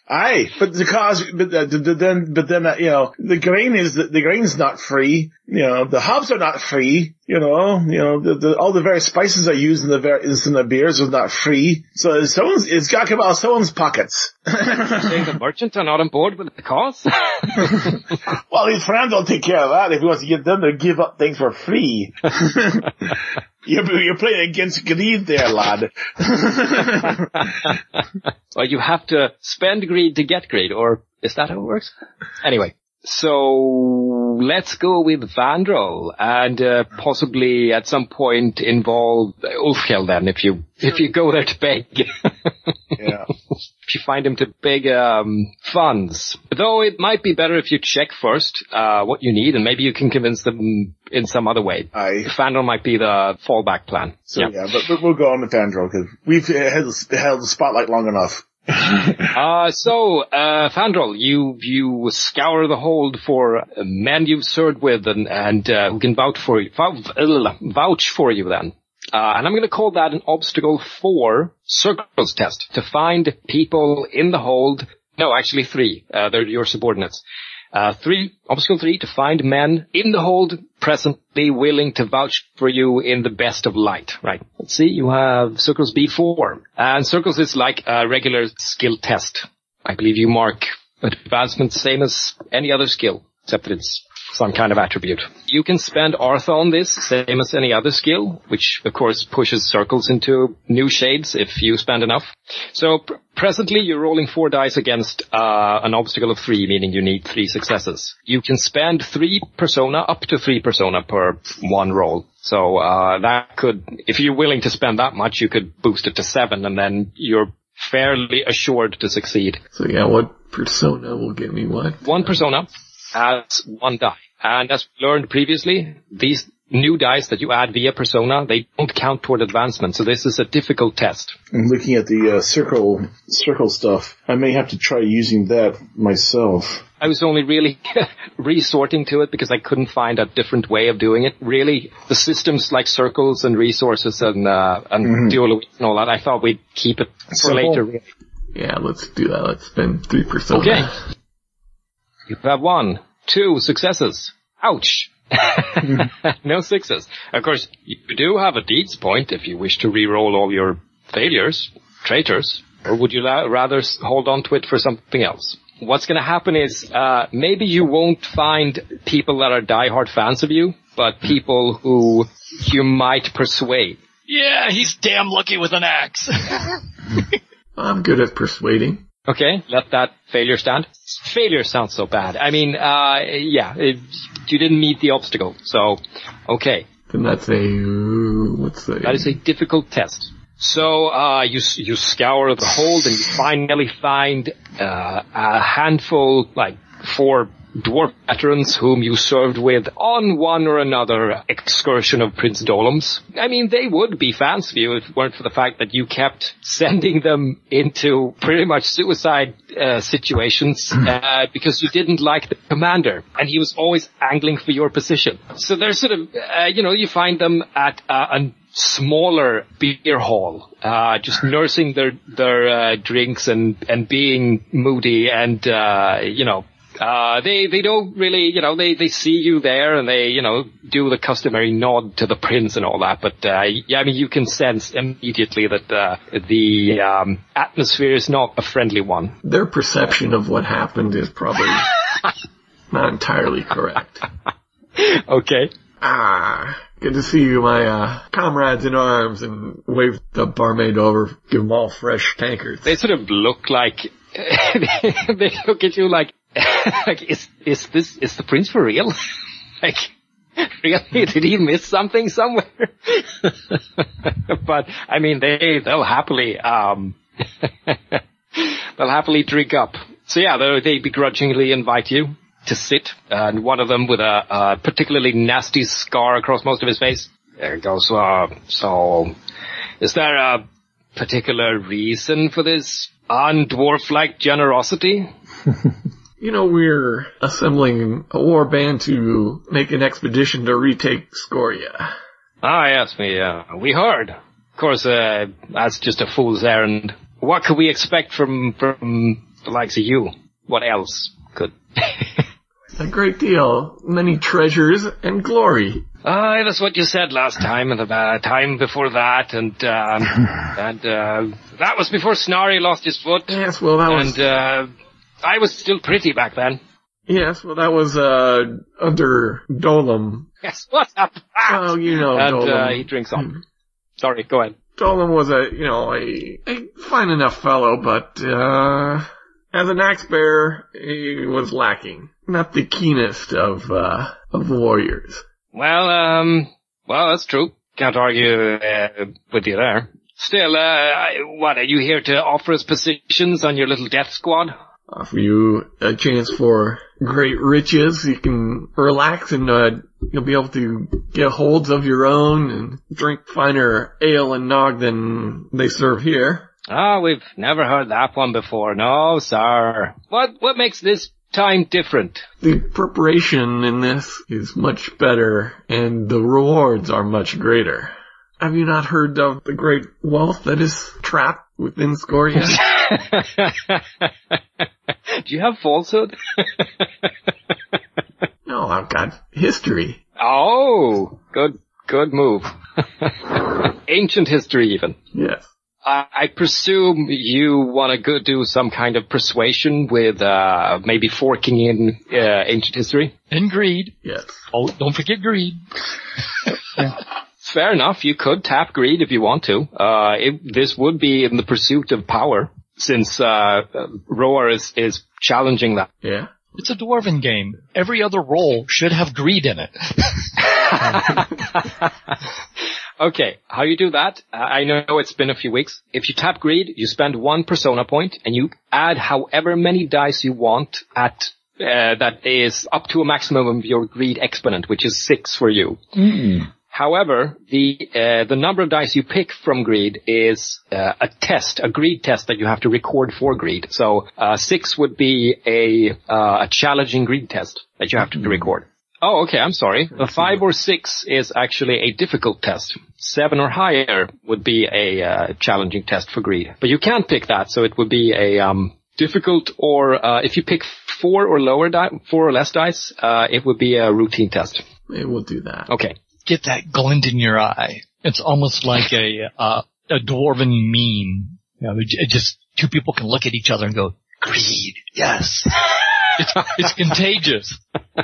Aye, but the cause, but uh, th- th- then, but then, uh, you know, the grain is, the, the grain's not free. You know, the hops are not free. You know, you know, the, the, all the various spices I use in the various, in the beers are not free. So someone's, it's got to come out of someone's pockets. Saying the merchants are not on board with the cause? (laughs) Well, his friends will take care of that if he wants to get them to give up things for free. (laughs) you're, you're playing against greed there, lad. (laughs) well, you have to spend greed to get greed, or is that how it works? Anyway, so let's go with Fandral and uh, possibly at some point involve Ulfhel then, if you if you go there to beg. (laughs) yeah. if you find him to big um, funds. Though it might be better if you check first uh, what you need, and maybe you can convince them in some other way. I Fandral might be the fallback plan. so yeah, but, but we'll go on with Fandral because we've held, held the spotlight long enough. Uh, so, uh, Fandral, you, you scour the hold for men you've served with and, and, uh, who can vouch for you, vouch, vouch for you then. Uh, and I'm gonna call that an obstacle four circles test to find people in the hold. No, actually three. Uh, they're your subordinates. Uh, three, obstacle three, to find men in the hold presently willing to vouch for you in the best of light. Right. Let's see, you have circles B4. And circles is like a regular skill test. I believe you mark advancement same as any other skill, except that it's some kind of attribute. You can spend Artha on this, same as any other skill, which of course pushes circles into new shades if you spend enough. So pr- presently you're rolling four dice against uh, an obstacle of three, meaning you need three successes. You can spend three persona, up to three persona per one roll. So uh, that could, if you're willing to spend that much, you could boost it to seven, and then you're fairly assured to succeed. So yeah, what persona will get me what? One persona adds one die. And as we learned previously, these new dice that you add via persona, they don't count toward advancement. So this is a difficult test. I'm looking at the uh, circle circle stuff. I may have to try using that myself. I was only really (laughs) resorting to it because I couldn't find a different way of doing it. Really, the systems like circles and resources and uh, and duel and all that, I thought we'd keep it for Simple. later. really. Yeah, let's do that. Let's spend three persona. Okay. You have one, two successes. Ouch. (laughs) (laughs) no sixes. Of course, you do have a deeds point if you wish to re-roll all your failures, traitors, or would you la- rather hold on to it for something else? What's going to happen is uh, maybe you won't find people that are diehard fans of you, but people who you might persuade. Yeah, he's damn lucky with an axe. (laughs) I'm good at persuading. Okay, let that failure stand. Failure sounds so bad. I mean, uh, yeah, it, you didn't meet the obstacle, so okay. Then that's a what's the That is a difficult test. So uh, you you scour the hold and you finally find uh, a handful, like four dwarf veterans whom you served with on one or another excursion of Prince Dolem's. I mean, they would be fans of you if it weren't for the fact that you kept sending them into pretty much suicide uh, situations (clears throat) uh, because you didn't like the commander, and he was always angling for your position. So they're sort of, uh, you know, you find them at uh, a smaller beer hall, uh, just (laughs) nursing their their uh, drinks and and being moody and uh, you know. Uh, they, they don't really, you know, they, they see you there and they, you know, do the customary nod to the prince and all that. But, uh, yeah, I mean, you can sense immediately that, uh, the, um, atmosphere is not a friendly one. their perception of what happened is probably (laughs) not entirely correct. Okay. Ah, good to see you, my uh, comrades in arms, and wave the barmaid over, give them all fresh tankards. They sort of look like, (laughs) they look at you like, (laughs) like, is, is this, is the prince for real? (laughs) like, really? (laughs) Did he miss something somewhere? but, I mean, they, they'll happily, um, they'll happily drink up. So yeah, they, they begrudgingly invite you to sit, and one of them with a, a particularly nasty scar across most of his face. There goes, uh, so, is there a particular reason for this undwarf-like generosity? You know, we're assembling a war band to make an expedition to retake Scoria. Ah, yes, we, uh, we heard. Of course, uh, that's just a fool's errand. What could we expect from, from the likes of you? What else could? (laughs) A great deal, many treasures and glory. Ah, that's what you said last time, and the uh, time before that, and um, (laughs) and uh, that was before Snarry lost his foot, Yes, well that was, and uh, I was still pretty back then. yes, well that was, uh, under Dolom. Yes, what's up? Oh, you know and uh, he drinks on. Sorry, go ahead. Dolom was a, you know, a, a fine enough fellow, but, uh, as an axe bearer, he was lacking. Not the keenest of, uh, of warriors. Well, um, well, that's true. Can't argue uh, with you there. Still, uh, what, are you here to offer us positions on your little death squad? Offer you a chance for great riches. You can relax and uh, you'll be able to get holds of your own and drink finer ale and nog than they serve here. Ah, we've never heard that one before. No, sir. What, what makes this time different? The preparation in this is much better and the rewards are much greater. Have you not heard of the great wealth that is trapped within Scoria? (laughs) (laughs) Do you have falsehood? (laughs) no, I've got history. oh, good, good move. (laughs) Ancient history even. Yes. I I presume you want to go do some kind of persuasion with, uh, maybe forking in, uh, ancient history? And greed. Yes. Oh, don't forget greed. Fair enough. You could tap greed if you want to. Uh, it, this would be in the pursuit of power, since uh, Roar is is challenging that. Yeah. It's a dwarven game. Every other role should have greed in it. (laughs) okay, how you do that? I know it's been a few weeks. If you tap greed, you spend one persona point, and you add however many dice you want at. Uh, that is up to a maximum of your greed exponent, which is six for you. However, the uh, the number of dice you pick from greed is uh, a test, a greed test that you have to record for greed. So uh, six would be a uh, a challenging greed test that you have to record. Oh, okay. I'm sorry. A five or six is actually a difficult test. Seven or higher would be a uh, challenging test for greed, but you can't pick that. So it would be a um, difficult, or uh, if you pick four or lower di- four or less dice, uh, it would be a routine test. Maybe we'll do that. Okay. Get that glint in your eye. It's almost like a, uh, a dwarven meme. You know, it just two people can look at each other and go, greed, yes. it's, it's contagious. (laughs)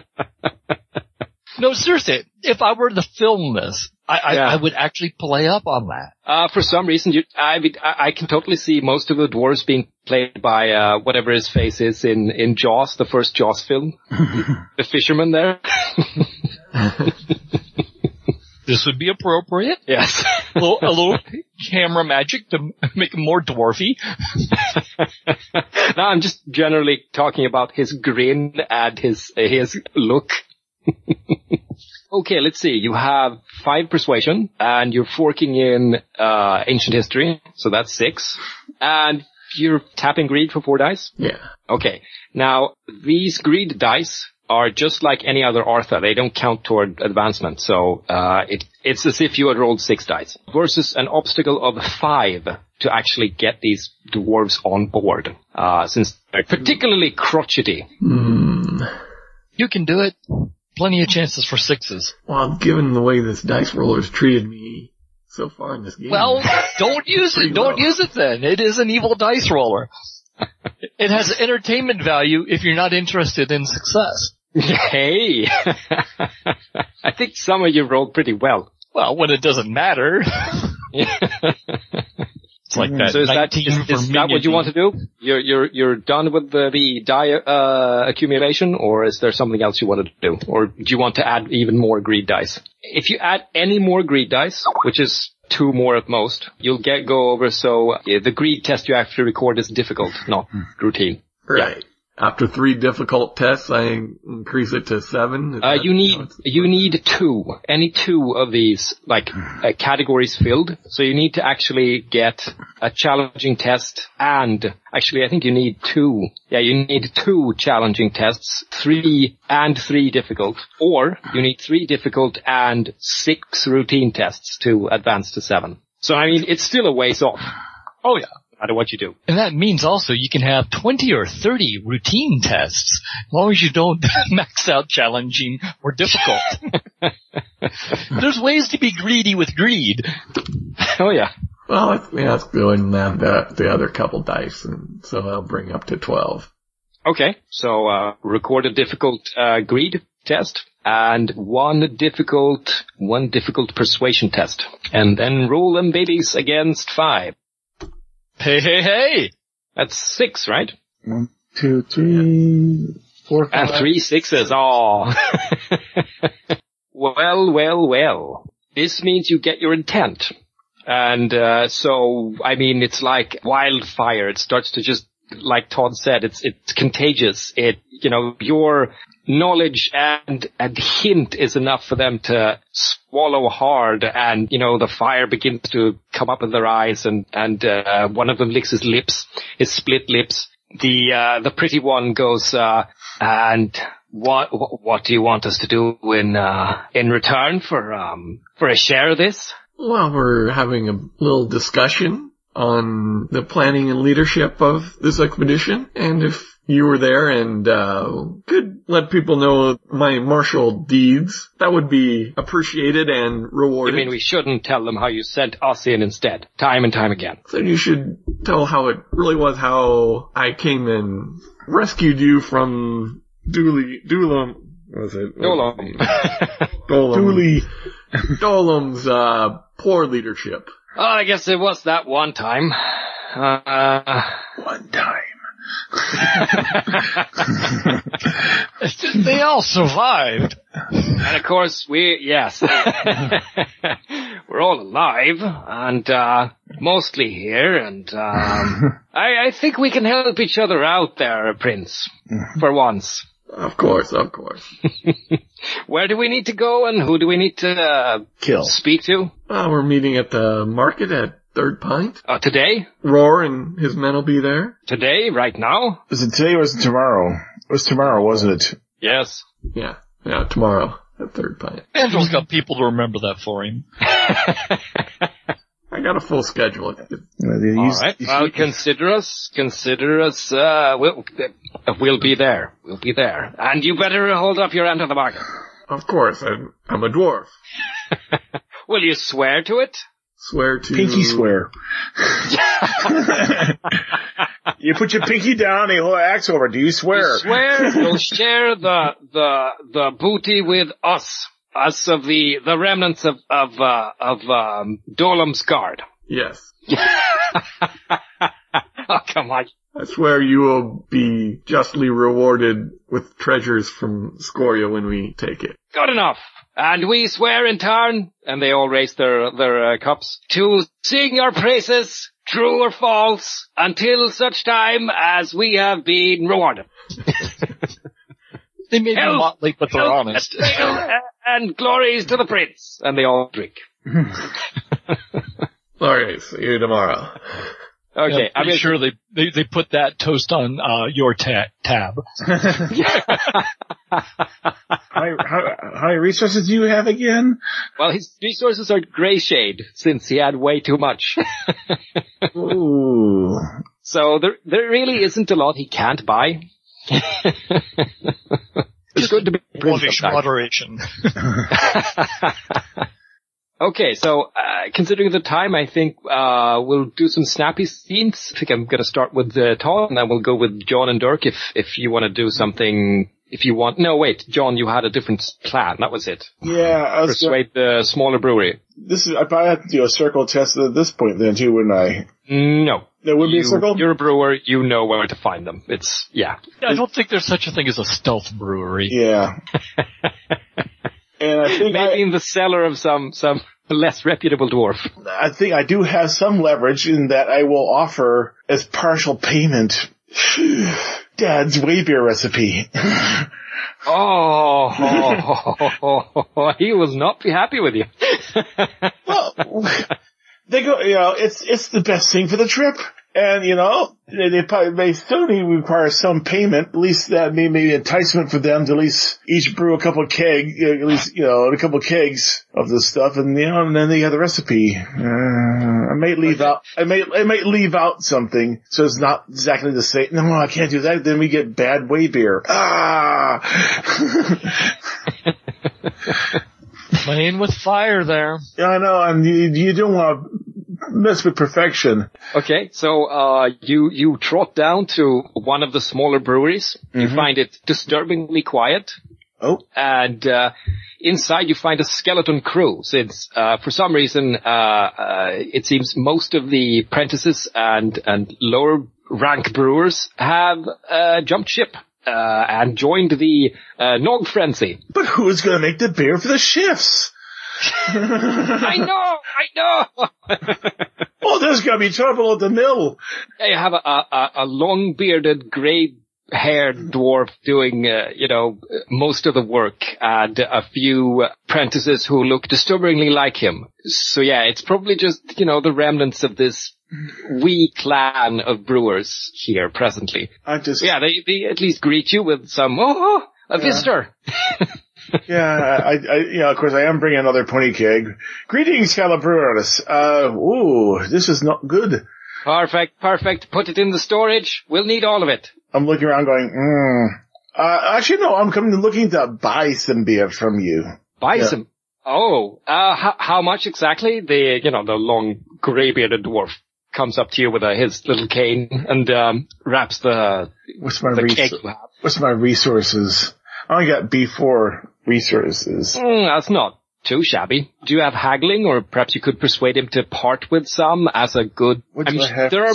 No, seriously, if I were to film this, I, I, Yeah. I would actually play up on that. Uh, for some reason, you, I, mean, I I can totally see most of the dwarves being played by uh, whatever his face is in in Jaws, the first Jaws film, (laughs) the fisherman there. (laughs) This would be appropriate. yes. (laughs) A little, a little camera magic to make him more dwarfy. (laughs) no, I'm just generally talking about his grin and his his look. (laughs) okay, let's see. You have five persuasion, and you're forking in uh, ancient history, so that's six, and you're tapping greed for four dice. Yeah. Okay. Now, these greed dice are just like any other Artha. They don't count toward advancement. So, uh, it, it's as if you had rolled six dice versus an obstacle of five to actually get these dwarves on board. Uh, since they're particularly crotchety. Hmm. You can do it. Plenty of chances for sixes. Well, given the way this dice roller's treated me so far in this game. Well, (laughs) don't use it. Don't low. use it then. It is an evil dice roller. (laughs) It has entertainment value if you're not interested in success. (laughs) Hey! I think some of you rolled pretty well. Well, when it doesn't matter. (laughs) It's like that. So is that, 19 is, that what you want to do? You're, you're, you're done with the, the die, uh, accumulation or is there something else you want to do? Or do you want to add even more greed dice? If you add any more greed dice, which is two more at most, you'll get go over so uh, the greed test you actually record is difficult, not routine. right. After three difficult tests, I increase it to seven. Is Uh, that you need how you need two, any two of these like uh, categories filled. So you need to actually get a challenging test, and actually I think you need two. Yeah, you need two challenging tests, three and three difficult, or you need three difficult and six routine tests to advance to seven. So I mean, it's still a ways off. Oh yeah. No matter what you do. And that means also you can have 20 or 30 routine tests, as long as you don't (laughs) max out challenging or difficult. (laughs) There's ways to be greedy with greed. Oh yeah. Well, let's, yeah, let's go and add the, the other couple dice, and so I'll bring up to twelve. Okay, so uh, record a difficult uh, greed test and one difficult one difficult persuasion test, and then roll them babies against five. Hey, hey, hey! That's six, right? One, two, three, four, And five. three sixes. Oh. (laughs) well, well, well. This means you get your intent. And, uh, so, I mean, it's like wildfire. It starts to just, like Todd said, it's, it's contagious. It, you know, your knowledge and, and hint is enough for them to swallow hard and, you know, the fire begins to come up in their eyes and, and, uh, one of them licks his lips, his split lips. The, uh, the pretty one goes, uh, and what, what do you want us to do in, uh, in return for, um, for a share of this? Well, we're having a little discussion on the planning and leadership of this expedition, and if you were there and uh, could let people know my martial deeds, that would be appreciated and rewarded. I mean, we shouldn't tell them how you sent us in instead, time and time again. Then you should tell how it really was how I came and rescued you from Dooley, Doolam, what was it? No long. (laughs) Dolam. Dooley. Dolam's, uh, poor leadership. Oh, I guess it was that one time. Uh, One time. (laughs) they all survived. and of course, we, yes. (laughs) We're all alive and, uh, mostly here and, um, (laughs) I, I think we can help each other out there, Prince. For once. Of course, of course. Where do we need to go and who do we need to, uh, Kill. speak to? Uh, we're meeting at the market at Third Pint. Uh, today? Roar and his men will be there. Today? Right now? Was it today or was it tomorrow? It was tomorrow, wasn't it? Yes. Yeah, yeah, tomorrow at Third Pint. Andrew's got people to remember that for him. (laughs) I got a full schedule. They All used- right. Well, consider us, consider us, uh, we'll, we'll be there. We'll be there. And you better hold up your end of the bargain. Of course, I'm, I'm a dwarf. (laughs) Will you swear to it? Swear to... Pinky swear. (laughs) you put your pinky down, and you hold an axe over. Do you swear? You swear you'll share the, the, the booty with us. Us of the, the remnants of, of, uh, of, um, guard. Yes. (laughs) oh, come on. I swear you will be justly rewarded with treasures from Scoria when we take it. Good enough. And we swear in turn, and they all raise their, their uh, cups, to sing your praises, true or false, until such time as we have been rewarded. They may be a Help! lot late, but they're Health honest. and And glories to the prince. And they all drink. (laughs) Alright, see you tomorrow. (laughs) Okay, I'm I sure they, they they put that toast on uh, your ta- tab. how, how, how many resources do you have again? well, his resources are gray shade since he had way too much. (laughs) Ooh. so there, there really isn't a lot he can't buy. (laughs) it's good to be a prince moderation. (laughs) Okay, so uh, considering the time, I think uh, we'll do some snappy scenes. I think I'm going to start with uh, Todd, and then we'll go with John and Dirk if if you want to do something. If you want, no, wait, John, you had a different plan. That was it. Yeah, I was gonna, Persuade the smaller brewery. this is, I probably have to do a circle test at this point then too, wouldn't I? No, There would be a circle? You're a brewer. You know where to find them. It's yeah. yeah. I don't think there's such a thing as a stealth brewery. Yeah. (laughs) and I think Maybe I, in the cellar of some some (laughs) less reputable dwarf. I think I do have some leverage in that I will offer as partial payment (sighs) Dad's way beer recipe. (laughs) Oh, (laughs) he will not be happy with you. well, they go, you know, it's, it's the best thing for the trip. And, you know, they, they probably, may still need to require some payment. At least that may be enticement for them to at least each brew a couple of keg, uh, at least, you know, a couple of kegs of this stuff. And, you know, and then they have the recipe. Uh, I may leave out, I may, I might leave out something. So it's not exactly the same. No, I can't do that. Then we get bad way beer. Ah! (laughs) (laughs) Playing with fire there. Yeah, I know, and you, you don't want to mess with perfection. Okay, so uh, you you trot down to one of the smaller breweries. You find it disturbingly quiet, Oh, and uh, inside you find a skeleton crew. Since uh, for some reason uh, uh, it seems most of the apprentices and and lower rank brewers have uh, jumped ship. Uh, and joined the uh, Nog Frenzy. but who's gonna make the beer for the shifts? (laughs) I know, I know. (laughs) Oh, there's gonna be trouble at the mill. you have a, a, a long bearded, grey haired dwarf doing, uh, you know, most of the work and a few apprentices who look disturbingly like him. So yeah, it's probably just, you know, the remnants of this wee clan of brewers here presently. I just, Yeah, they, they at least greet you with some, oh, a visitor. (laughs) yeah, I, I, you know, of course I am bringing another pony keg. Greetings, fellow brewers. Uh, ooh, this is not good. Perfect, perfect. Put it in the storage. We'll need all of it. I'm looking around going, mm. Uh, actually no, I'm coming looking to buy some beer from you. Buy Yeah. some. Oh, uh, how, how much exactly? The, you know, the long grey-bearded dwarf comes up to you with a, his little cane and, um, wraps the, What's my the res- what's my resources? I only got B4 resources. Mm, that's not too shabby. Do you have haggling or perhaps you could persuade him to part with some as a good, I mean, I there are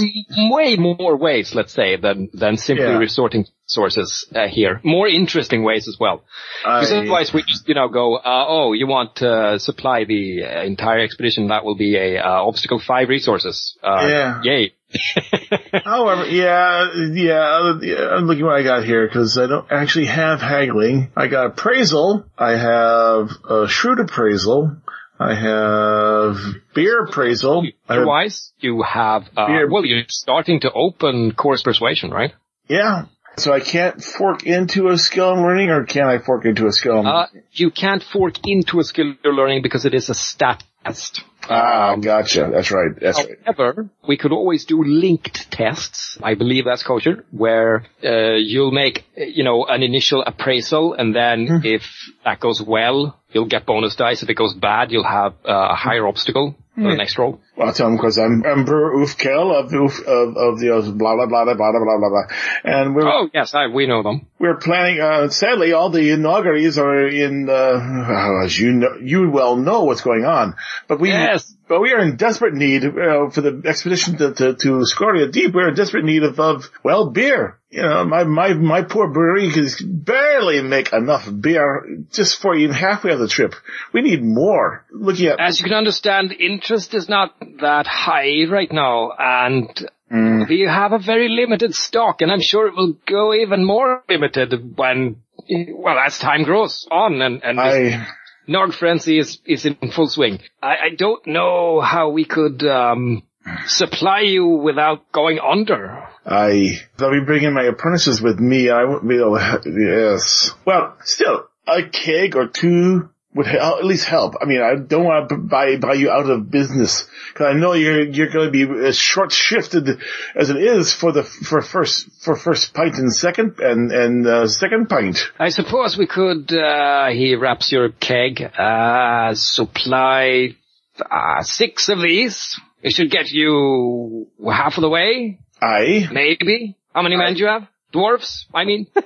way more ways, let's say, than, than simply Yeah. resorting sources uh, here. More interesting ways as well. Because I- otherwise we just, you know, go, uh, oh, you want to supply the uh, entire expedition, that will be a, uh, obstacle five resources. Uh, Yeah. Yay. (laughs) However, yeah, yeah, yeah, I'm looking what I got here because I don't actually have haggling. I got appraisal. I have a shrewd appraisal. I have beer appraisal. Otherwise, you have, uh, Beer- well, you're starting to open coarse persuasion, right? yeah. So I can't fork into a skill I'm learning, or can I fork into a skill? I'm Uh, you can't fork into a skill you're learning because it is a stat test. Ah, gotcha. That's right. That's right. However, we could always do linked tests. I believe that's kosher, where uh, you'll make, you know, an initial appraisal, and then Hmm. if that goes well, you'll get bonus dice. If it goes bad, you'll have uh, a higher obstacle for the hmm. next role. Well, I'll tell him because I'm Emperor Ufkel of Uf, of of the blah blah blah blah blah blah blah and we're oh yes, I, we know them. We're planning. Uh, sadly, all the inaugurees are in. Uh, as you know, you well know what's going on, but we yes. But we are in desperate need uh, for the expedition to, to, to Scoria Deep. We're in desperate need of, of well beer. You know, my, my, my poor brewery can barely make enough beer just for even halfway of the trip. We need more. Looking at, As you can understand, interest is not that high right now, and Mm. we have a very limited stock, and I'm sure it will go even more limited when, well, as time grows on, and, and this I, Nog frenzy is, is in full swing. I, I don't know how we could um, supply you without going under. I, I'll be bringing my apprentices with me. I won't be able to, yes. Well, still, a keg or two would at least help. I mean, I don't want to buy, buy you out of business because I know you're, you're going to be as short shifted as it is for the, for first, for first pint and second, and, and, uh, second pint. I suppose we could, uh, he wraps your keg, uh, supply uh, six of these. It should get you half of the way, I, maybe. How many men do you have? Dwarfs, I mean. (laughs)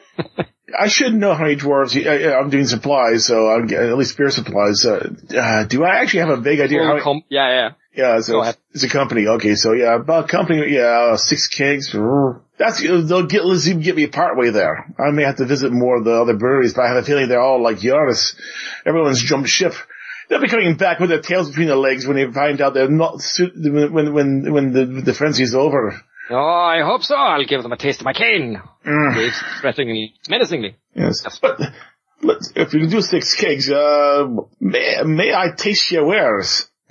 I should know how many dwarves, I, I'm doing supplies, so I'm at least beer supplies. Uh, uh, do I actually have a vague idea how many? com- yeah, yeah. Yeah, so it's, it's a company. Okay, so yeah, about company. Yeah, uh, six kegs. That's they'll get let's even get me part way there. I may have to visit more of the other breweries, but I have a feeling they're all like Yaris. Everyone's jumped ship. They'll be coming back with their tails between their legs when they find out they're not su- when when when the the frenzy's over. Oh, I hope so. I'll give them a taste of my cane. Mm, threateningly, menacingly. yes, Yes. but. Let's, if you do six kegs, uh, may, may I taste your wares? (laughs)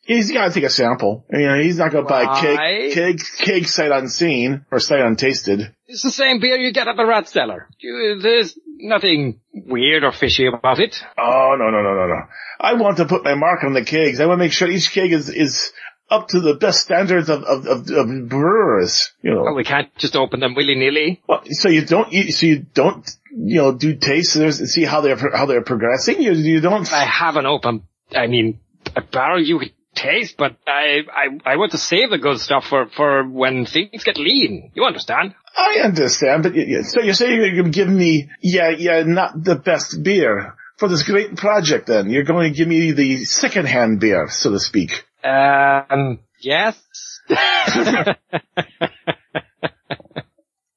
he's gotta take a sample. You know, he's not gonna buy Why? keg, keg, keg sight unseen or sight untasted. It's the same beer you get at the rat cellar. You, there's nothing weird or fishy about it. Oh, no, no, no, no, no. I want to put my mark on the kegs. I want to make sure each keg is, is up to the best standards of, of, of, of brewers, you know. Well, we can't just open them willy-nilly. Well, so you don't, you, so you don't, you know, do tastes and see how they're, how they're progressing? You, you don't, I haven't opened, I mean, a barrel you taste, but I, I, I want to save the good stuff for, for when things get lean. You understand? I understand, but y- y- so you're saying you're going to give me, yeah, yeah, not the best beer for this great project then. You're going to give me the second-hand beer, so to speak. Um, yes. (laughs)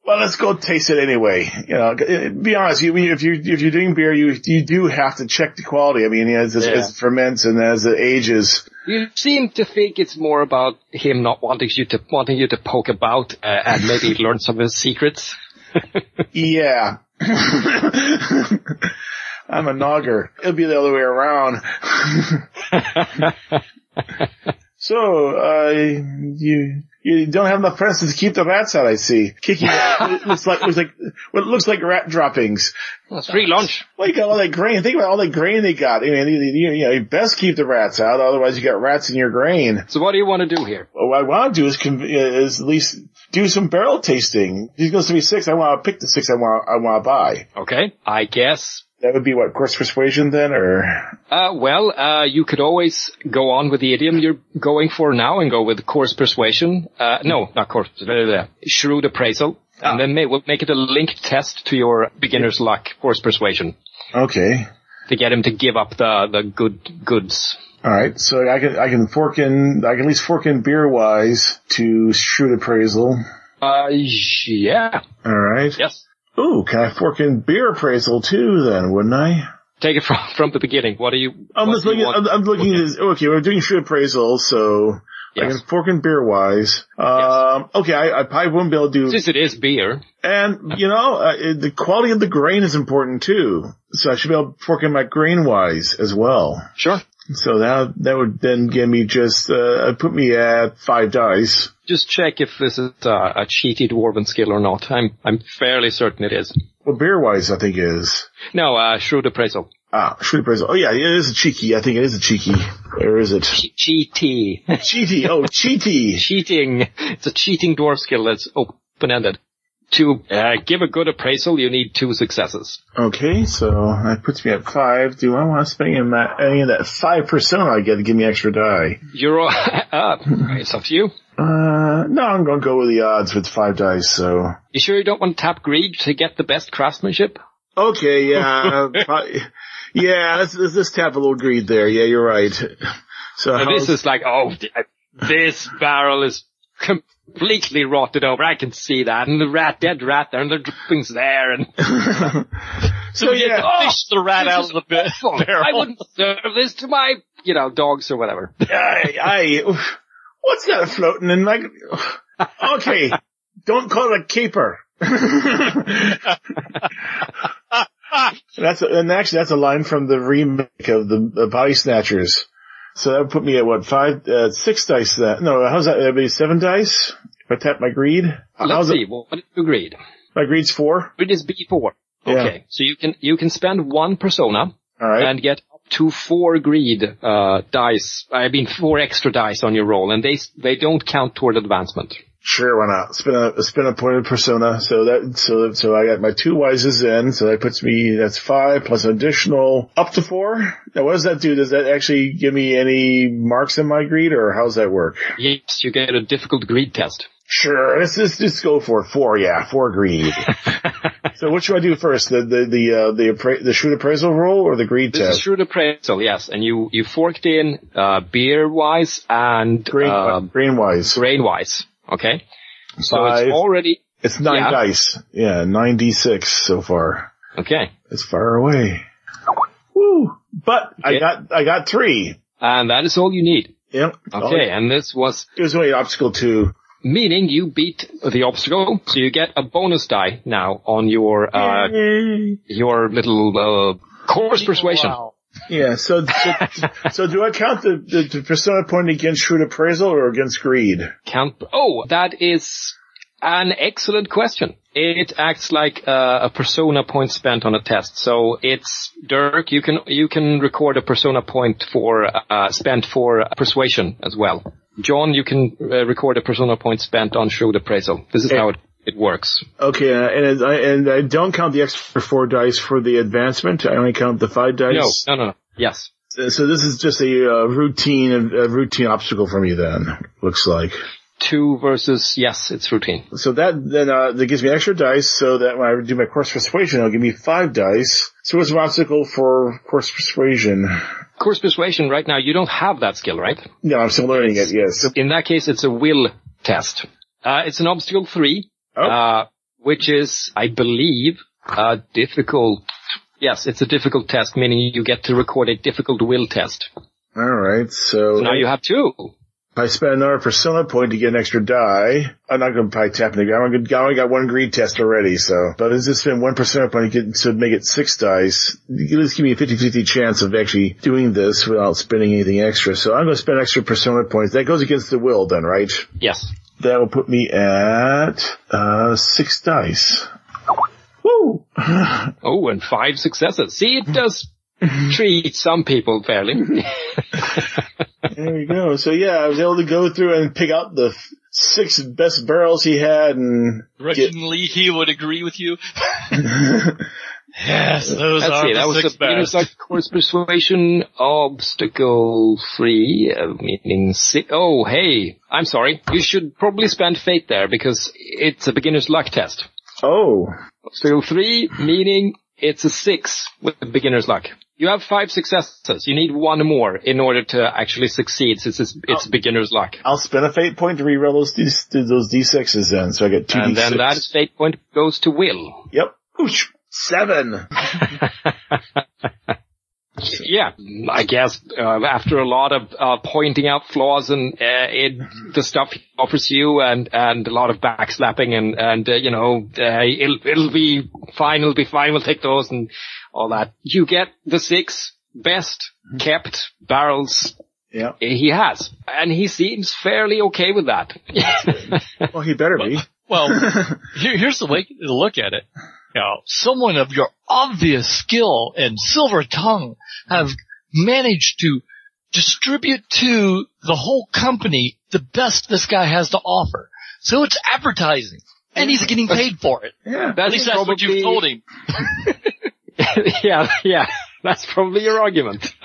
Well, let's go taste it anyway. You know, be honest. You, if you if you're doing beer, you you do have to check the quality. I mean, as, as, Yeah. as it ferments and as it ages. You seem to think it's more about him not wanting you to wanting you to poke about uh, and maybe (laughs) learn some of his secrets. (laughs) Yeah. (laughs) I'm a nogger. It'll be the other way around. so, uh, you, you don't have enough presents to keep the rats out, I see. Kicking (laughs) it looks like, looks like, what looks like rat droppings. It's free lunch. Well, you got all that grain. Think about all that grain they got. I mean, you, you, know, you best keep the rats out, otherwise you got rats in your grain. So what do you want to do here? Well, what I want to do is, conv- is at least do some barrel tasting. He goes to be six, I want to pick the six I want, I want to buy. Okay, I guess. That would be what, coarse persuasion then, or? Uh, well, uh, you could always go on with the idiom you're going for now and go with coarse persuasion. Uh, no, not course, blah, blah, blah. shrewd appraisal. And then may, we'll make it a linked test to your beginner's luck course persuasion Okay. to get him to give up the, the good goods. Alright, so I can, I can fork in, I can at least fork in beer wise to shrewd appraisal. Uh, yeah. Alright. Yes. Ooh, can I fork in beer appraisal too then, wouldn't I? Take it from, from the beginning. What are you, I'm just looking. I'm, I'm looking at this, okay, we're doing shrewd appraisal, so I can fork in beer wise. Um, okay, I, I probably wouldn't be able to do, Since it is beer, and you know, uh, it- the quality of the grain is important too. So I should be able to fork in my grain wise as well. sure. So that, that would then give me just, uh, put me at five dice. Just check if this is uh, a cheaty dwarven skill or not. I'm, I'm fairly certain it is. Well, beer wise, I think is. No, uh, shrewd appraisal. Ah, shrewd appraisal. Oh yeah, it is a cheeky. I think it is a cheeky. Where is it? Che- cheaty. Cheaty. Oh, cheaty. (laughs) cheating. It's a cheating dwarf skill that's open-ended. To uh, give a good appraisal, you need two successes. Okay, so that puts me at five. Do I want to spend any of that, any of that five percent I get to give me extra die? You're all, (laughs) uh, it's up to you. Uh, no, I'm gonna go with the odds with five dice, so. You sure you don't want to tap greed to get the best craftsmanship? Okay, yeah, (laughs) probably- yeah, let's, let's, let's tap a little greed there. Yeah, you're right. (laughs) So this is like, oh, this barrel is completely rotted over. I can see that. And the rat, dead rat there, and the drippings there, and (laughs) so yeah, Fish the oh, rat out of the awful. (laughs) I wouldn't serve this to my, you know, dogs or whatever. (laughs) I, I, what's that floating in like, okay, don't call it a caper. that's a, and actually that's a line from the remake of the, the Body Snatchers. So that would put me at what five, uh, six dice. That no, how's that? That'd be seven dice. If I tap my greed, Let's how's see. it? What what you agreed? My greed's four. It is B4. Yeah. Okay. So you can, you can spend one persona All right. and get up to four greed, uh, dice. I mean, four extra dice on your roll, and they, they don't count toward advancement. Sure, why not? Spin a spin a point of persona. So that so so I got my two wises in. So that puts me that's five plus an additional up to four. Now what does that do? Does that actually give me any marks in my greed, or how's that work? Yes, you get a difficult greed test. Sure, let's just just go for it. Four, yeah, four greed. (laughs) so what should I do first? The the the uh, the appra- the shrewd appraisal roll or the greed This is test? shrewd appraisal, yes, and you, you forked in, uh, beer-wise and, Green uh, green wise. grain-wise. Okay? So Five. it's already, It's nine yeah. dice. Yeah, 96 so far. okay. It's far away. Woo! But I got I got three. And that is all you need. Yep. Okay, and this was It was only obstacle two. meaning you beat the obstacle, so you get a bonus die now on your, uh, your little, uh, coarse persuasion. Wow. Yeah, so, so, (laughs) so do I count the, the, the persona point against shrewd appraisal or against greed? Count, oh, that is an excellent question. It acts like uh, a persona point spent on a test. So it's Dirk. You can you can record a persona point for uh, spent for persuasion as well. John, you can uh, record a persona point spent on shrewd appraisal. This is how it, it works. Okay, uh, and I, and I don't count the extra four dice for the advancement. I only count the five dice. no, no, no. Yes. So this is just a uh, routine, a routine obstacle for me then, looks like. Two versus yes, it's routine. So that then uh, that gives me extra dice, so that when I do my coarse persuasion, it'll give me five dice. So what's an obstacle for coarse persuasion? Coarse persuasion. Right now, you don't have that skill, right? No, I'm still learning it. Yes. In that case, it's a will test. Uh, it's an obstacle three, Oh. uh, which is, I believe, a difficult. Yes, it's a difficult test, meaning you get to record a difficult will test. Alright, so, So now you have two. if I spend another persona point to get an extra die, I'm not gonna probably tap I'm gonna, I only got one greed test already, so, but let's just spend one persona point to get, to make it six dice. You Just give me a 50-50 chance of actually doing this without spending anything extra. So I'm gonna spend extra persona points. That goes against the will then, right? Yes. That will put me at, uh, six dice. Woo! (sighs) Oh, and five successes. See, it does treat some people fairly. There we go. So yeah, I was able to go through and pick out the six best barrels he had and Originally, he would agree with you. (laughs) yes, those Let's are see, the that was six the beginner's best. luck coarse persuasion obstacle free, uh, meaning si- oh hey, I'm sorry. You should probably spend fate there because it's a beginner's luck test. oh, Obstacle three, meaning it's a six with beginner's luck. You have five successes. You need one more in order to actually succeed since it's, it's Oh. beginner's luck. I'll spend a fate point to reroll those D- those d6s then. So I get two And d6. then that fate point goes to Will. Yep. Oosh, seven. (laughs) Yeah, I guess uh, after a lot of uh, pointing out flaws and uh, it, the stuff he offers you, and and a lot of backslapping, and and uh, you know uh, it'll it'll be fine, it'll be fine. We'll take those and all that. You get the six best kept barrels Yeah. he has, and he seems fairly okay with that. Well, he better be. Well, (laughs) here, here's the way to look at it. You know, someone of your obvious skill and silver tongue have managed to distribute to the whole company the best this guy has to offer. So it's advertising. And he's getting paid for it. Yeah. At least that's what you've told him. (laughs) yeah, yeah, that's probably your argument. (laughs)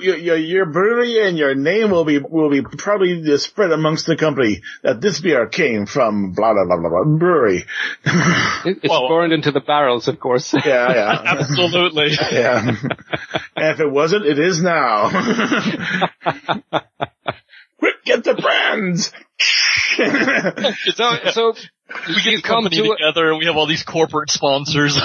Your, your, your brewery and your name will be, will be probably spread amongst the company that this beer came from blah, blah, blah, blah, blah brewery. (laughs) It's Well- uh, burned into the barrels, of course. yeah, yeah. (laughs) Absolutely. Yeah. and if it wasn't, it is now. Quick, get the brands! so, so we get you the company to a- together and we have all these corporate sponsors. (laughs)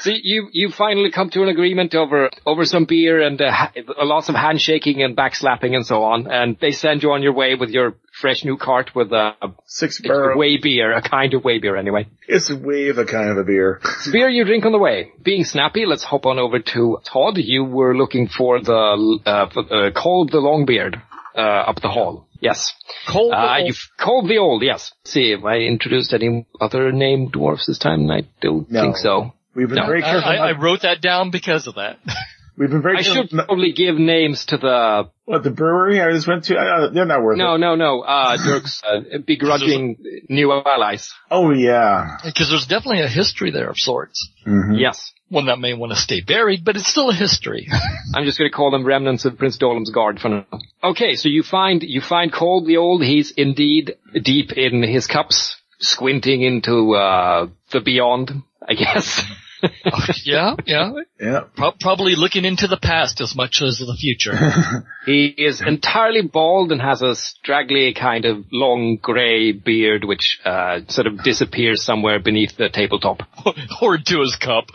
See, you you finally come to an agreement over over some beer and uh, ha- lots of handshaking and backslapping and so on, and they send you on your way with your fresh new cart with a, a Six barrel. way beer, a kind of way beer anyway. It's way of a kind of a beer. It's beer you drink on the way. Being snappy, let's hop on over to Todd. You were looking for the uh, for, uh, Kolb the Longbeard uh, up the hall. Yes. Cole, Uh, you've Kolb the Old, yes. see, have I introduced any other named dwarfs this time? I don't No. think so. We've been No. very I, careful. I, I wrote that down because of that. (laughs) we've been very I careful. should not- probably give names to the what, the brewery I just went to? Uh, they're not worth no, it. no, no. No. Uh, Dirk's uh, begrudging new allies. Oh yeah. Because there's definitely a history there of sorts. hmm Yes, One that may want to stay buried, but it's still a history. (laughs) I'm just going to call them remnants of Prince Dolem's guard for now. Okay, so you find you find Kolb the Old. He's indeed deep in his cups, squinting into uh, the beyond. I guess. (laughs) (laughs) yeah, yeah. Yeah. Pro- probably looking into the past as much as the future. (laughs) He is entirely bald and has a straggly kind of long grey beard which uh, sort of disappears somewhere beneath the tabletop. (laughs) or to his cup.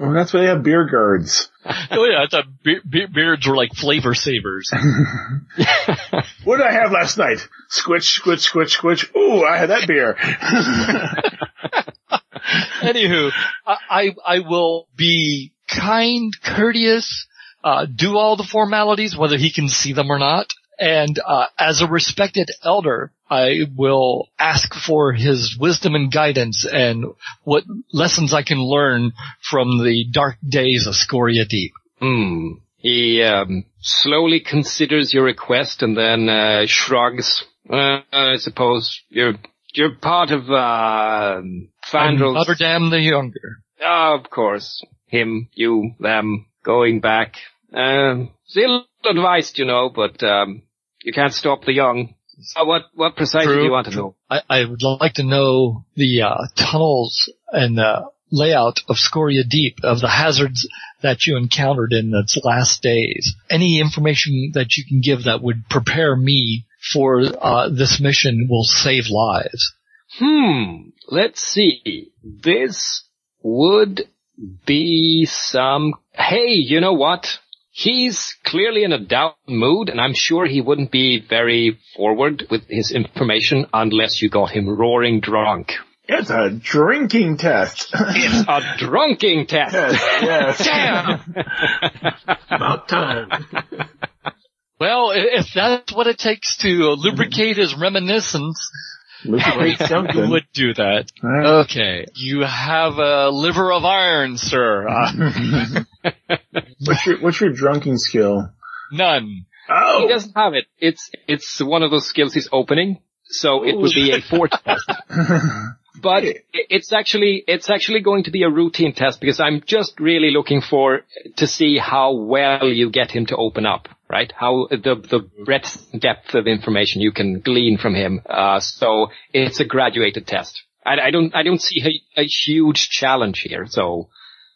Well, that's why they have beer guards. (laughs) Oh yeah, I thought be- be- beards were like flavor savers. (laughs) What did I have last night? Squitch, squitch, squitch, squitch. Ooh, I had that beer. (laughs) Anywho, I, I, I will be kind, courteous, uh, do all the formalities, whether he can see them or not. And, uh, as a respected elder, I will ask for his wisdom and guidance and what lessons I can learn from the dark days of Scoria Deep. Hmm. He um, slowly considers your request and then uh, shrugs. Uh, I suppose you're you're part of uh, I'm Fandral's. Rotterdam the Younger. Ah, of course, him, you, them, going back. Um, still advised, you know, but um, you can't stop the young. Uh, what what precisely do you want to know? I, I would like to know the uh, tunnels and the layout of Scoria Deep, of the hazards that you encountered in its last days. Any information that you can give that would prepare me for uh, this mission will save lives. Hmm. Let's see. This would be some, hey, you know what? He's clearly in a down mood and I'm sure he wouldn't be very forward with his information unless you got him roaring drunk. It's a drinking test. It's a drunking test. yes, yes. (laughs) Damn! About time. Well, if that's what it takes to lubricate his reminiscence, Lubricate (laughs) who something. would do that? All right. Okay, you have a liver of iron, sir. (laughs) What's your What's your drunking skill? none. Oh, He doesn't have it. It's, it's one of those skills he's opening. So it would be a (laughs) Forte test. But it's actually, it's actually going to be a routine test because I'm just really looking for, to see how well you get him to open up, right? How the, the breadth, depth of information you can glean from him. Uh, so it's a graduated test. I, I don't, I don't see a, a huge challenge here. So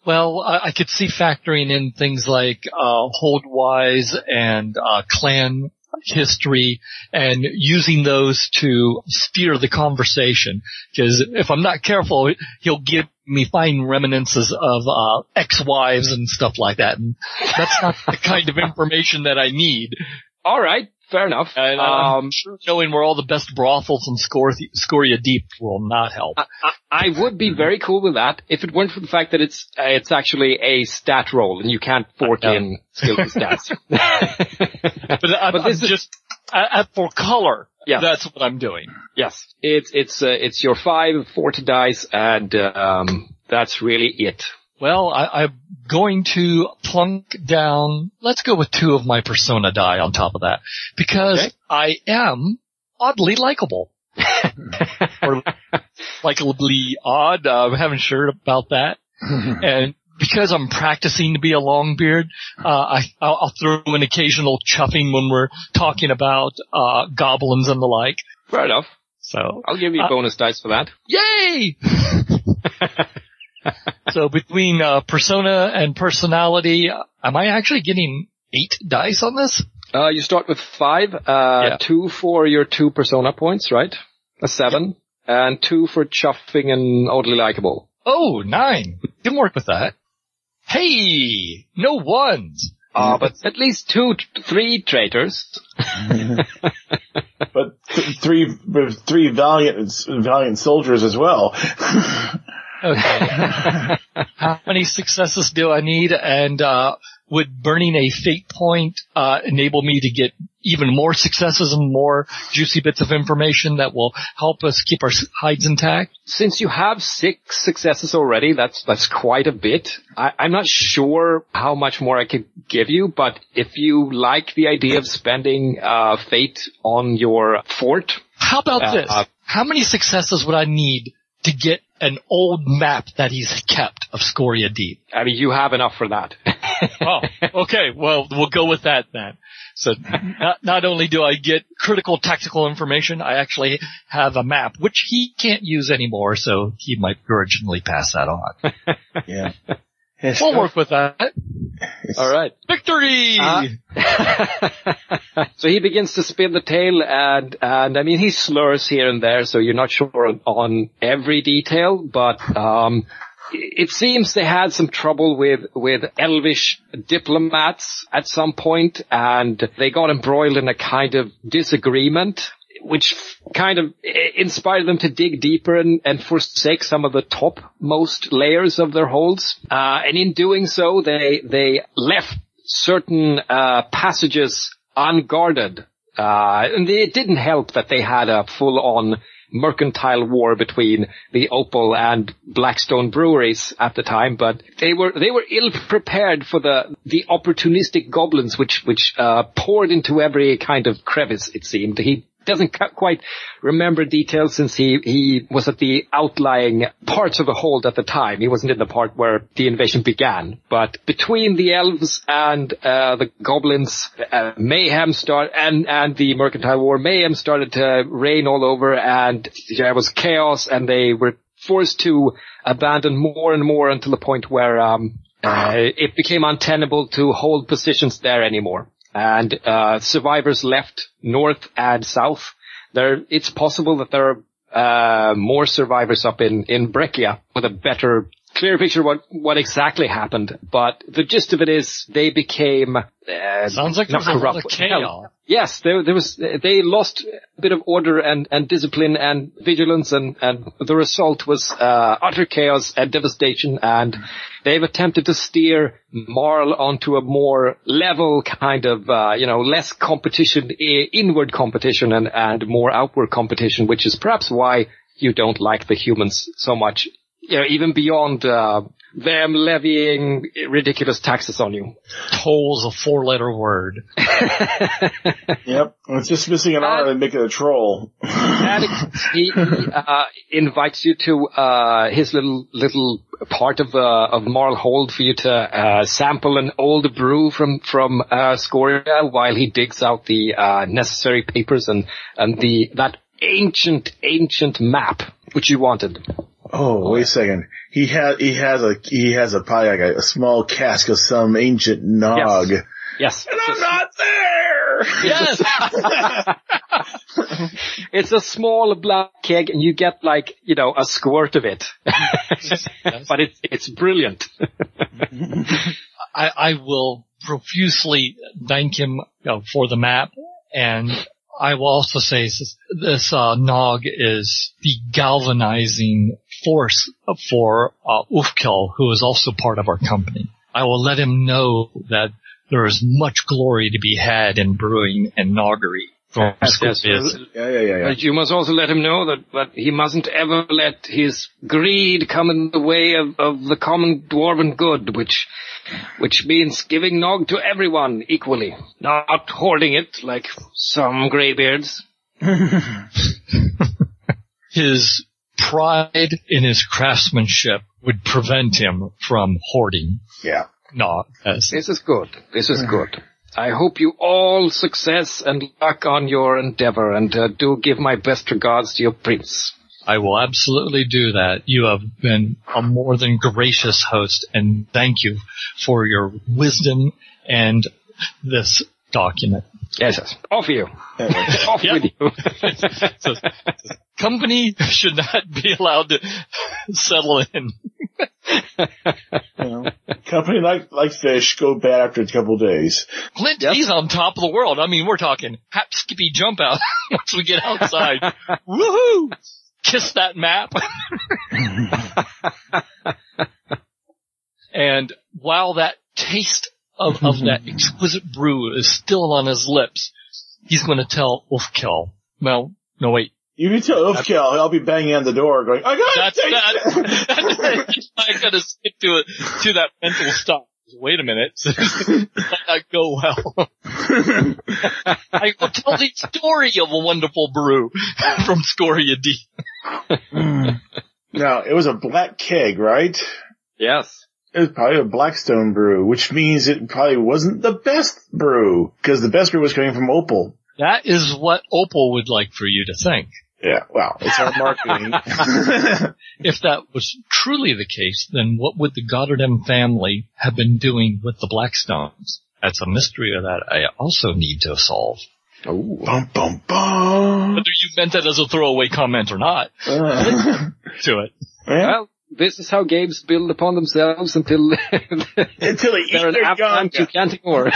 Well, I, I could see factoring in things like uh, Holdwise and uh, clan history and using those to steer the conversation. Because if I'm not careful, he'll give me fine reminiscences of uh, ex-wives and stuff like that. And that's not the kind of information that I need. all right, fair enough. And I'm Um, sure knowing where all the best brothels in Scor- Scoria Deep will not help. I, I would be very cool with that if it weren't for the fact that it's uh, it's actually a stat roll and you can't fork Yeah. in skill stats. (laughs) (laughs) But, I, But I'm this is- just I, I, for color. Yes. that's what I'm doing. yes, it's it's uh, it's your five forty dice and um, that's really it. Well, I, I'm going to plunk down, let's go with two of my persona die on top of that. Because Okay. I am oddly likable. (laughs) or likably odd, uh, I haven't sure about that. (laughs) and because I'm practicing to be a long beard, uh, I, I'll, I'll throw an occasional chuffing when we're talking about, uh, goblins and the like. Fair enough. So, I'll give you Uh, bonus dice for that. Yay! (laughs) (laughs) so between uh, persona and personality, uh, am I actually getting eight dice on this? Uh, you start with five, uh, Yeah. two for your two persona points, right? A seven, and two for chuffing and oddly likable. Oh, nine. Can work with that. Hey, no ones. Uh, but at least two, three traitors. (laughs) but th- three three valiant valiant soldiers as well. (laughs) Okay. (laughs) How many successes do I need? And uh, would burning a fate point uh, enable me to get even more successes and more juicy bits of information that will help us keep our hides intact? Since you have six successes already, that's that's quite a bit. I, I'm not sure how much more I could give you, but if you like the idea of spending uh, fate on your Forte, How about Uh, this? uh, How many successes would I need to get an old map that he's kept of Scoria Deep? I mean, you have enough for that. (laughs) Oh, okay. Well, we'll go with that then. So not, not only do I get critical tactical information, I actually have a map, which he can't use anymore, so he might grudgingly pass that on. (laughs) yeah. We'll work with that. All right. Victory! Uh, (laughs) so he begins to spin the tale and, and I mean, he slurs here and there, so you're not sure on, on every detail, but, um, it seems they had some trouble with, with elvish diplomats at some point and they got embroiled in a kind of disagreement which kind of inspired them to dig deeper and, and forsake some of the topmost layers of their holds. Uh, and in doing so, they, they left certain, uh, passages unguarded. Uh, and it didn't help that they had a full-on mercantile war between the Opal and Blackstone breweries at the time, but they were they were ill prepared for the the opportunistic goblins which which uh, poured into every kind of crevice. It seemed he doesn't (laughs) quite remember details since he he was at the outlying parts of the hold at the time. He wasn't in the part where the invasion began. But between the elves and uh, the goblins, uh, mayhem start and and the mercantile war, mayhem started to reign all over, and there was chaos, and they were forced to abandon more and more until the point where um, uh, it became untenable to hold positions there anymore and uh, survivors left north and south. There, it's possible that there are uh, more survivors up in in Breccia with a better clear picture of what what exactly happened, but the gist of it is they became uh, Sounds like not there's a lot corrupt. chaos. Yes, there, there was, they lost a bit of order and, and discipline and vigilance and, and the result was, uh, utter chaos and devastation and they've attempted to steer Marl onto a more level kind of, uh, you know, less competition, inward competition and, and more outward competition, which is perhaps why you don't like the humans so much. You know, even beyond, uh, them levying ridiculous taxes on you. Toll's a four letter word. (laughs) Yep. It's just missing an R and make it a troll. Alex, he uh, invites you to uh, his little little part of uh, of Marl Hold for you to uh, sample an old brew from from uh, Scoria while he digs out the uh, necessary papers and and the that ancient ancient map which you wanted. Oh, oh, wait a second. He has he has a he has a probably like a, a small cask of some ancient nog. Yes. Yes, And I'm not there. Yes. (laughs) it's a small black keg, and you get like you know a squirt of it, (laughs) but it's it's brilliant. (laughs) I, I will profusely thank him you know, for the map, and I will also say this, uh, Nog is the galvanizing force for uh, Ufkel, who is also part of our company. I will let him know that there is much glory to be had in brewing and noggery. From Yes, yes. Scorpius. Yeah, yeah, yeah, yeah. But you must also let him know that, that he mustn't ever let his greed come in the way of, of the common dwarven good, which, which means giving nog to everyone equally, not hoarding it like some greybeards. (laughs) His pride in his craftsmanship would prevent him from hoarding Yeah. Nog. As This is good. This is good. I hope you all success and luck on your endeavor, and uh, do give my best regards to your prince. I will absolutely do that. You have been a more than gracious host, and thank you for your wisdom and this document. Yes, yes. Off you. (laughs) Off Yeah. with you. So, company should not be allowed to settle in. You know, company like like fish go bad after a couple days. Clint, he's on top of the world. I mean, we're talking hap skippy jump out (laughs) once we get outside. (laughs) Woohoo! Kiss that map. and while that taste of, of (laughs) that exquisite brew is still on his lips, he's going to tell Ufkel. Well, no wait. You can tell Ufkel, I'll be banging on the door going, I gotta That's taste that. it. I gotta stick to it, to that mental stop. Wait a minute. (laughs) This might not go well. I will tell the story of a wonderful brew (laughs) from Scoria D. now, it was a black keg, right? yes. It was probably a Blackstone brew, which means it probably wasn't the best brew, because the best brew was coming from Opal. That is what Opal would like for you to think. Yeah, well, it's our marketing. (laughs) If that was truly the case, then what would the Goddardem family have been doing with the Blackstones? That's a mystery that I also need to solve. Oh. bum, bum, bum. Whether you meant that as a throwaway comment or not Uh, (laughs) to it. yeah. Well, this is how games build upon themselves until (laughs) Until they eat they're an their avalanche you young. can't ignore.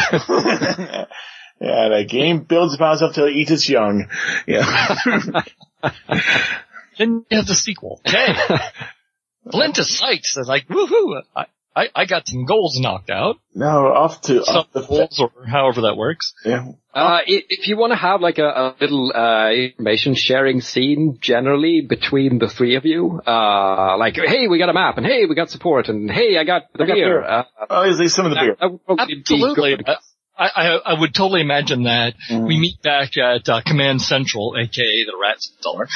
yeah, the game builds upon itself until it eats its young. Yeah. (laughs) Then you have the sequel. Okay. Flint is psyched. They're like, woohoo, I, I, I got some goals knocked out. No, off to Some off the goals or however that works. yeah. Uh, if you want to have like a, a little uh, information sharing scene generally between the three of you, uh, like hey we got a map and hey we got support and hey I got the I got beer. beer. Uh, Oh, is least some of the beer. that would probably be Absolutely. Good. I, I, I would totally imagine that Mm. we meet back at uh, Command Central, aka the Rat Cellar.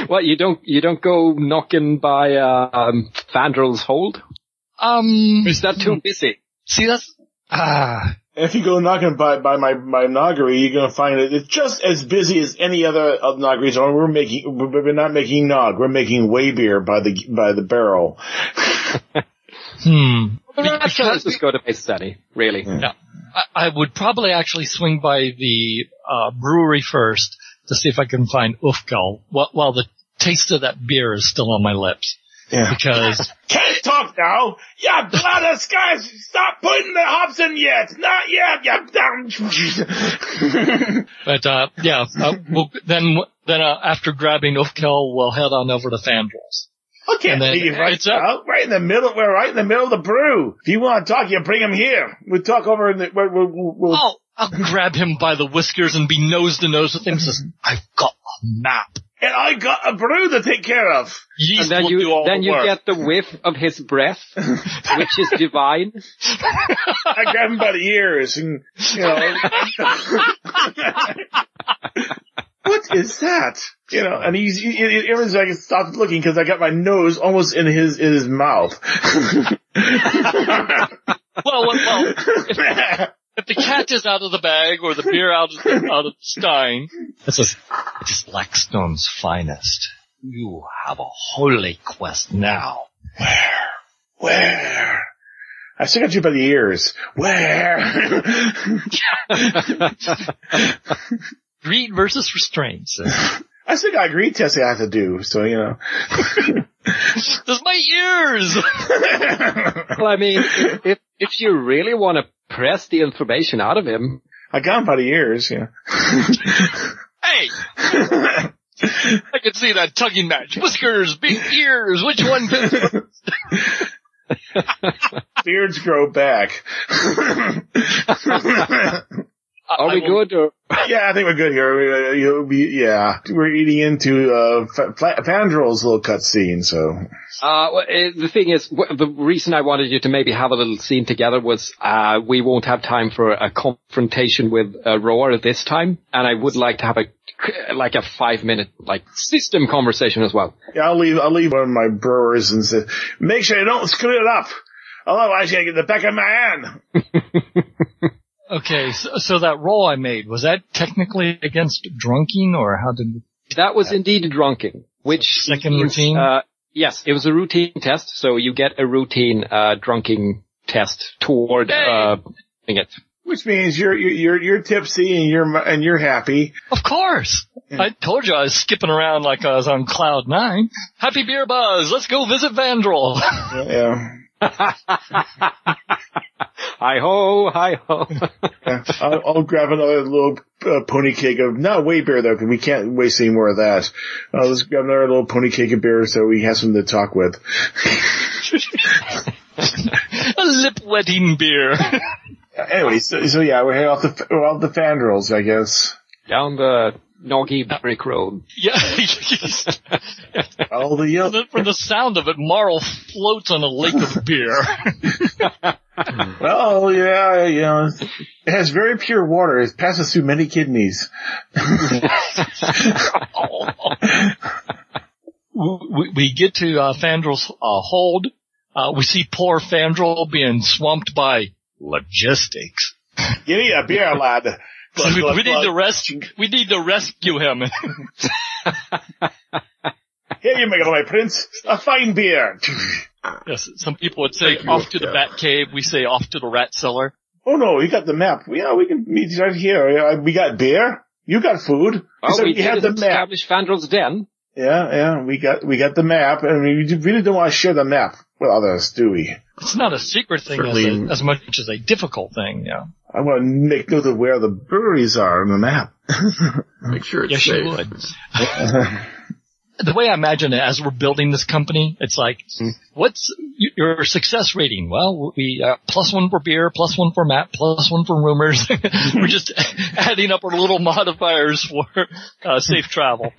(laughs) What you don't you don't go knocking by uh, um, Fandral's hold? Um, Is that too busy? see that's, ah, If you go knocking by, by my, my Noggery, you're gonna find it, it's just as busy as any other of Noggeries. Only we're making, we're not making Nog, we're making way beer by the, by the barrel. (laughs) hmm. Let's just go to Base Study, really. Yeah. I, I would probably actually swing by the uh, brewery first to see if I can find Ufkel while, while the taste of that beer is still on my lips Yeah. because (laughs) Can't talk now. Yeah, blood of skies. Stop putting the hops in yet. Not yet. Yeah. (laughs) But uh, yeah, uh, we'll, then then uh, after grabbing Ufkel, we'll head on over to Fandrals. Okay, And then leave right up- uh, right in the middle. We're right in the middle of the brew. If you want to talk, you bring him here. We'll talk over in the. We'll, we'll, we'll, I'll I'll grab him by the whiskers and be nose to nose with him. Says, (laughs) "I've got a map. and I got a brew to take care of. Yeast And then will you do all then the you work." get the whiff of his breath, (laughs) which is divine. (laughs) I grab him by the ears, and you know. What is that? You know, and he's he, he, everyone's like stopped looking because I got my nose almost in his in his mouth. (laughs) well, well, well, (laughs) if the cat is out of the bag or the beer out of the, out of the stein, it says, it is Blackstone's finest. You have a holy quest now. Where? Where? I still got you by the ears. Where? (laughs) Greed versus restraint. says, (laughs) I still got greed test I have to do, so you know. (laughs) There's my ears! (laughs) Well, I mean, if if you really want to press the information out of him, I got him by the ears, yeah. hey! I can see that tugging match. Whiskers, big ears, which one gets Beards grow back. Are we I will- good? Or (laughs) yeah, I think we're good here. We, uh, be, yeah, we're eating into uh, Fa- Fa- Fandral's little cutscene, so Uh, well, eh, the thing is, the reason I wanted you to maybe have a little scene together was, uh, we won't have time for a confrontation with uh, Roar this time, and I would like to have a, like a five minute, like, system conversation as well. yeah, I'll leave. I'll leave one of my brewers and say, make sure you don't screw it up. Otherwise, you get the back of my hand. (laughs) Okay, so, so that roll I made, was that technically against drunking or how did, That was indeed drunking, which Second means, routine? Uh, yes, it was a routine test, so you get a routine, uh, drunking test toward, uh, doing it. Which means you're you're you're, you're tipsy and you're and you're happy. of course! I told you I was skipping around like I was on cloud nine. Happy beer buzz, let's go visit Fandral. (laughs) Yeah. (laughs) Hi ho, hi ho. Yeah. (laughs) I'll, I'll grab another little uh, pony cake of not way beer though, because we can't waste any more of that. I'll just grab another little pony cake of beer so we have something to talk with. (laughs) a lip wetting beer. Anyway, so, so yeah, we're heading off the we're off the Fandrals, I guess. Down the Noggy Brick Road. yeah. (laughs) All the yellow. From the sound of it, Marl floats on a lake of (laughs) beer. (laughs) Well, yeah, you know, it has very pure water. It passes through many kidneys. we, we get to uh, Fandral's uh, hold. Uh, we see poor Fandral being swamped by logistics. Give me a beer, lad. So we, we need to rescue. We need to rescue him. (laughs) Here you make it, my prince. A fine beer. yes, some people would say off to the bat cave. We say off to the rat cellar. Oh no, you got the map. Yeah, we can meet right here. We got beer. You got food. Oh, so we you did have the map. establish Fandral's den. Yeah, yeah, we got we got the map, and we really don't want to share the map with others, do we? It's not a secret thing as, a, as much as a difficult thing. Yeah. I want to make note of where the breweries are on the map. (laughs) Make sure it's Yes, safe. you would. (laughs) the way I imagine it, as we're building this company, it's like, what's your success rating? Well, we uh, plus one for beer, plus one for map, plus one for rumors. (laughs) we're just adding up our little modifiers for uh, safe travel.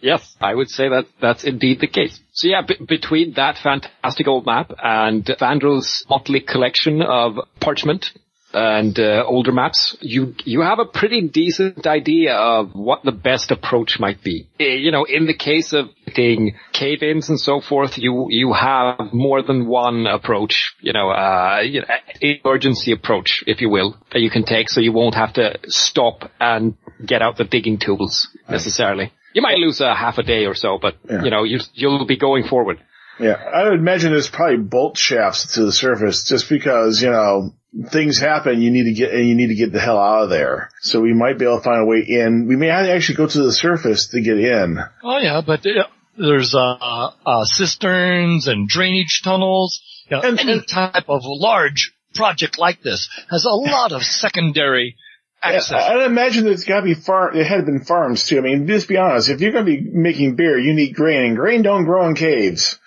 Yes, I would say that that's indeed the case. So yeah, b- between that fantastic old map and Fandral's motley collection of parchment and uh, older maps, you you have a pretty decent idea of what the best approach might be. Eh, You know, in the case of getting cave-ins and so forth, you you have more than one approach. You know, uh, you know, emergency approach, if you will, that you can take, so you won't have to stop and get out the digging tools necessarily. You might lose a half a day or so, but Yeah. you know, you, you'll be going forward. Yeah, I would imagine there's probably bolt shafts to the surface just because, you know, things happen, you need to get, and you need to get the hell out of there. So we might be able to find a way in. We may actually go to the surface to get in. Oh yeah, but uh, there's uh, uh, cisterns and drainage tunnels. You know, And- any and- type of large project like this has a lot of secondary access. I- I'd imagine there's gotta be farm, it had been farms too. I mean, just be honest, if you're gonna be making beer, you need grain, and grain don't grow in caves.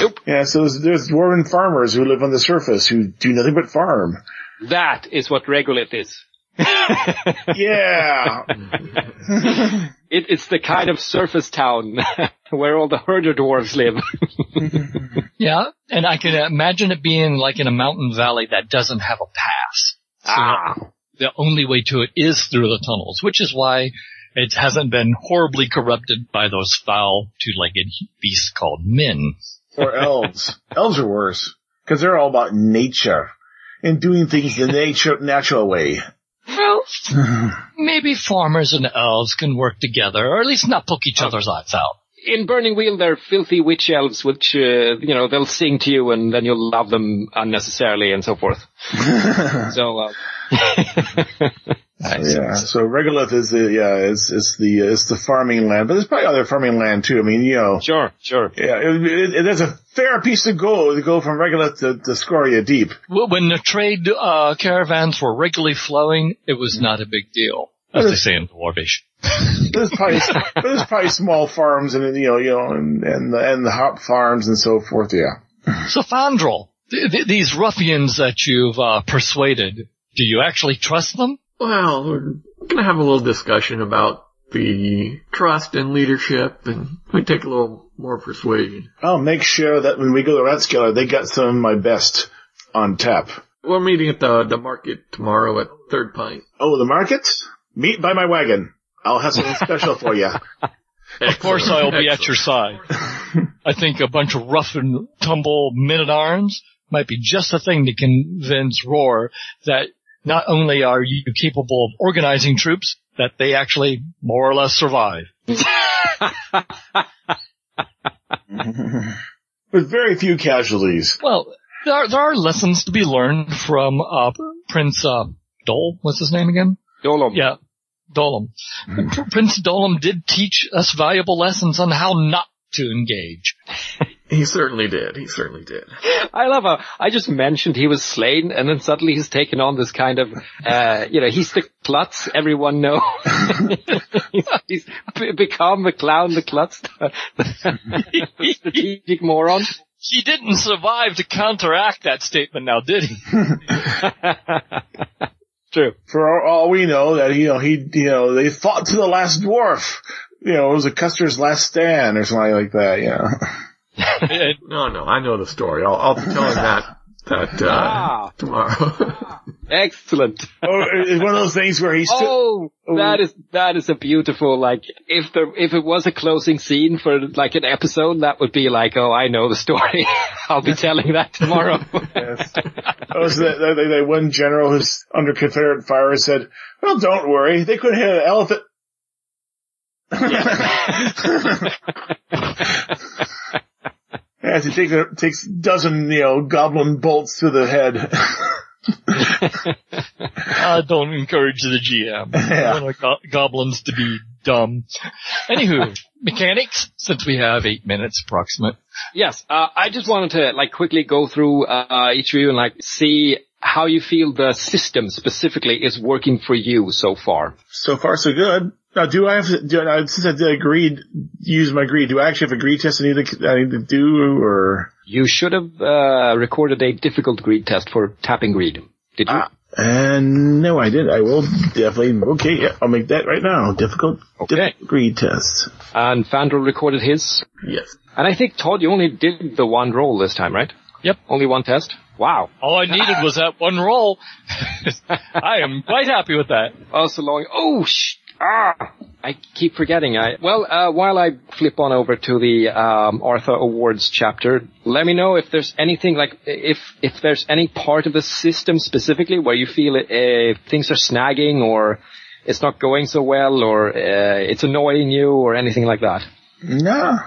Nope. (laughs) Yeah, so there's, there's dwarven farmers who live on the surface who do nothing but farm. That is what regolith is. (laughs) Yeah. (laughs) It, it's the kind of surface town where all the herder dwarves live. yeah, and I can imagine it being like in a mountain valley that doesn't have a pass. So ah, the only way to it is through the tunnels, which is why it hasn't been horribly corrupted by those foul two-legged beasts called men. or elves. (laughs) elves are worse. Cause they're all about nature. And doing things the nature, natural way. Well, (sighs) maybe farmers and elves can work together, or at least not poke each other's eyes out. in Burning Wheel, they're filthy witch elves, which, uh, you know, they'll sing to you and then you'll love them unnecessarily and so forth. (laughs) so, uh, (laughs) Yeah. So Regolith is the yeah, it's it's the it's the farming land, but there's probably other farming land too. I mean, you know, sure, sure. yeah, it, it, it is a fair piece to go to go from Regolith to, to Scoria Deep. Well, When the trade uh, caravans were regularly flowing, it was not a big deal, as they say in Dwarvish. (laughs) There's probably but there's probably small farms and you know you know and and the, and the hop farms and so forth. Yeah. So, Fandral, th- th- these ruffians that you've uh, persuaded, do you actually trust them? Well, we're gonna have a little discussion about the trust and leadership, and we take a little more persuasion. I'll make sure that when we go to Ratskeller, they got some of my best on tap. We're meeting at the the market tomorrow at Third Pint. Oh, the market? Meet by my wagon. I'll have something special for you. (laughs) Of course I'll be at your side. I think a bunch of rough and tumble men-at-arms might be just the thing to convince Roar that not only are you capable of organizing troops, that they actually more or less survive. (laughs) With very few casualties. Well, there are, there are lessons to be learned from uh, Prince uh, Dole. What's his name again? Dolom. Yeah, Dolam. Prince Dolam did teach us valuable lessons on how not to engage. (laughs) He certainly did. He certainly did. I love how I just mentioned he was slain and then suddenly he's taken on this kind of, uh, you know, he's the klutz everyone knows. (laughs) he's, he's become the clown, the klutz, (laughs) the strategic moron. He didn't survive to counteract that statement now, did he? (laughs) True. For all we know, that you know he, you know, they fought to the last dwarf. You know, it was a Custer's last stand or something like that. You know. And No, no, I know the story. I'll, I'll tell him that that uh, Ah. tomorrow. (laughs) Excellent. or it's one of those things where he's. stood. Oh, that is, that is a beautiful, like, if there, if it was a closing scene for like an episode, that would be like, oh, I know the story. (laughs) I'll be telling that tomorrow. Yes. Oh, so that, that, that one general who's under Confederate fire said, "Well, don't worry, they couldn't hit an elephant." (laughs) Yes, it takes, it takes a dozen, you know, goblin bolts to the head. (laughs) I don't encourage the GM. (laughs) Yeah. I want go- goblins to be dumb. Anywho, mechanics, since we have eight minutes approximate. Yes, uh, I just wanted to like quickly go through uh, each of you and like see how you feel the system specifically is working for you so far. so far, so good. Now, do I have to, do, I, since I did agree, use my greed, do I actually have a greed test I need to, I need to do, or? You should have uh, recorded a difficult greed test for tapping greed. Did you? Ah, and no, I did. I will definitely. Okay, yeah, I'll make that right now. Difficult. Okay. difficult greed test. And Fandral recorded his. yes. And I think Todd, you only did the one roll this time, right? Yep. Only one test. Wow. (laughs) All I needed was that one roll. (laughs) I am quite happy with that. Also long. Oh, sh- ah! I keep forgetting. I well, uh, while I flip on over to the um, Artha Awards chapter, let me know if there's anything like if if there's any part of the system specifically where you feel uh, things are snagging or it's not going so well or uh, it's annoying you or anything like that. No.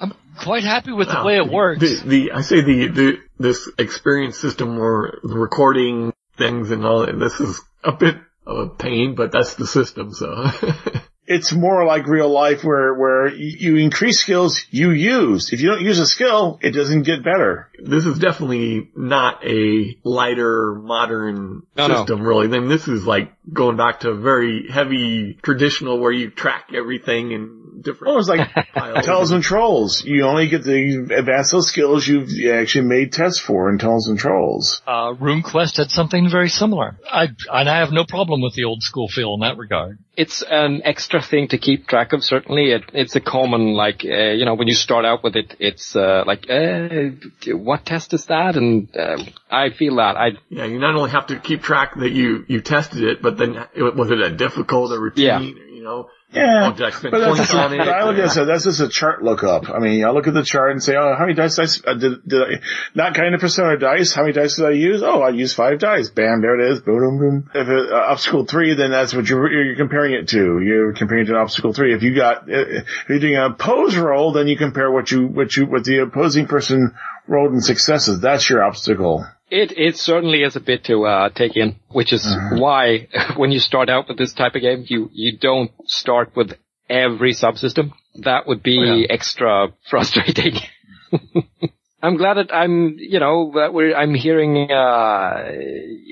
I'm quite happy with the way it works. The, the I say the, the this experience system where the recording things and all that, this is a bit of a pain, but that's the system, so. (laughs) it's more like real life where, where you increase skills you use. If you don't use a skill, it doesn't get better. this is definitely not a lighter modern No, no. system really. Then this is like going back to a very heavy traditional where you track everything in different Almost like (laughs) piles. Tells and Trolls. You only get the advance those skills you've actually made tests for in Tells and Trolls. Uh, RuneQuest had something very similar. I, and I have no problem with the old school feel in that regard. It's an extra thing to keep track of. Certainly, it, it's a common like uh, you know when you start out with it, it's uh, like uh, what test is that? And uh, I feel that I Yeah, you not only have to keep track that you, you tested it, but then was it a difficult or routine, Yeah. you know? Yeah. Oh, did I spend But that's points just, on it? but I look at so that's just a chart lookup. I mean, I look at the chart and say, oh, how many dice did I, uh, did, did I, not kind of persona dice, how many dice did I use? Oh, I used five dice. Bam, there it is. Boom, boom, boom. If it, uh, obstacle three, then that's what you're, you're comparing it to. You're comparing it to obstacle three. If you got, uh, if you're doing a pose roll, then you compare what you, what you, what the opposing person rolled in successes. That's your obstacle. It it certainly is a bit to uh, take in, which is why (laughs) when you start out with this type of game, you you don't start with every subsystem. That would be Oh, yeah. extra (laughs) frustrating. (laughs) I'm glad that I'm, you know, that we're I'm hearing uh,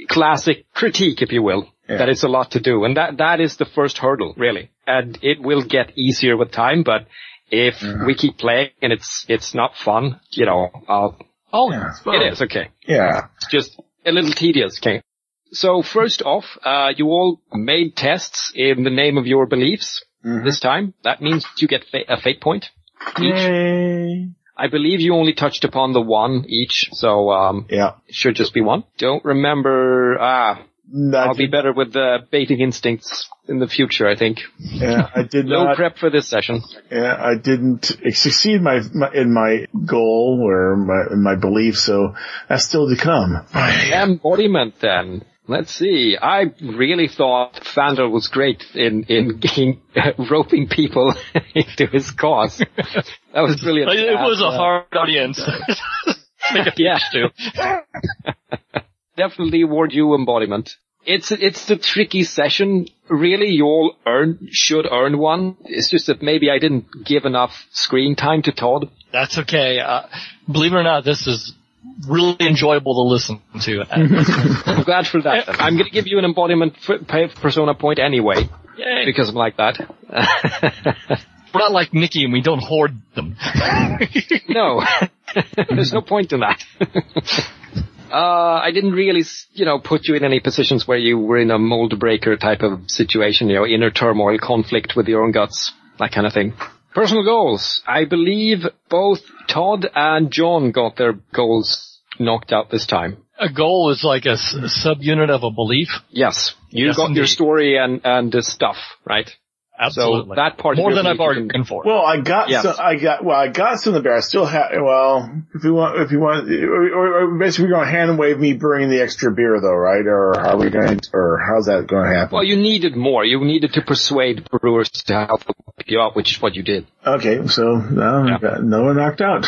classic critique, if you will, Yeah. that it's a lot to do, and that that is the first hurdle, really, and it will get easier with time, but. If we keep playing and it's it's not fun, you know, I'll, Oh, Yeah. it is okay Yeah. it's just a little tedious. Okay. So first off, uh, you all made tests in the name of your beliefs Mhm. this time. That means you get fa- a fate point each. Yay. I believe you only touched upon the one each, so um, Yeah. should just be one. Don't remember. Ah, That- I'll be better with the baiting instincts in the future. I think. yeah, I (laughs) did No not. prep for this session. Yeah, I didn't succeed my, my in my goal or my in my belief, so that's still to come. Embodiment then. Let's see. I really thought Fandor was great in, in, in (laughs) roping people (laughs) into his cause. That was brilliant. it was a Uh, hard audience. Make a Yeah. too. Definitely award you embodiment. It's, it's the tricky session. Really, you all earn, should earn one. It's just that maybe I didn't give enough screen time to Todd. That's okay. Uh, believe it or not, this is really enjoyable to listen to. (laughs) I'm glad for that. I'm gonna give you an embodiment persona point anyway, Yay. because I'm like that. We're not like Mickey and we don't hoard them. (laughs) No, (laughs) there's no point in that. Uh, I didn't really, you know, put you in any positions where you were in a mold breaker type of situation, you know, inner turmoil, conflict with your own guts, that kind of thing. Personal goals. I believe both Todd and John got their goals knocked out this time. a goal is like a, s- subunit of a belief. Yes, you Yes, got your story and and the stuff, right? Absolutely. that part more than I've you can- bargained for. Well, I got Yes. some, I got well, I got some of the bear. I still have. Well, if you want, if you want, or, or, or basically, we're going to hand wave me bringing the extra beer, though, right? Or are we going? to Or how's that going to happen? Well, you needed more. You needed to persuade brewers to help you out, which is what you did. okay, so now Yeah. I got no one knocked out.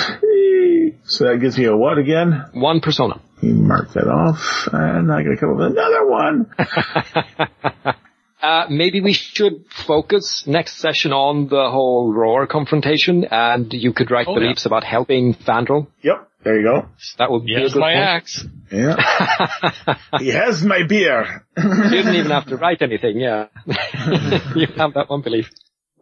So that gives me a what again? One persona. You mark that off, and I got to come up with another one. (laughs) Uh, maybe we should focus next session on the whole roar confrontation, and you could write Oh, beliefs about helping Fandral. Yep, there you go. That would be Yes, a good my point. axe. Yeah, (laughs) he has my beer. you didn't even have to write anything, yeah. (laughs) you have that one belief.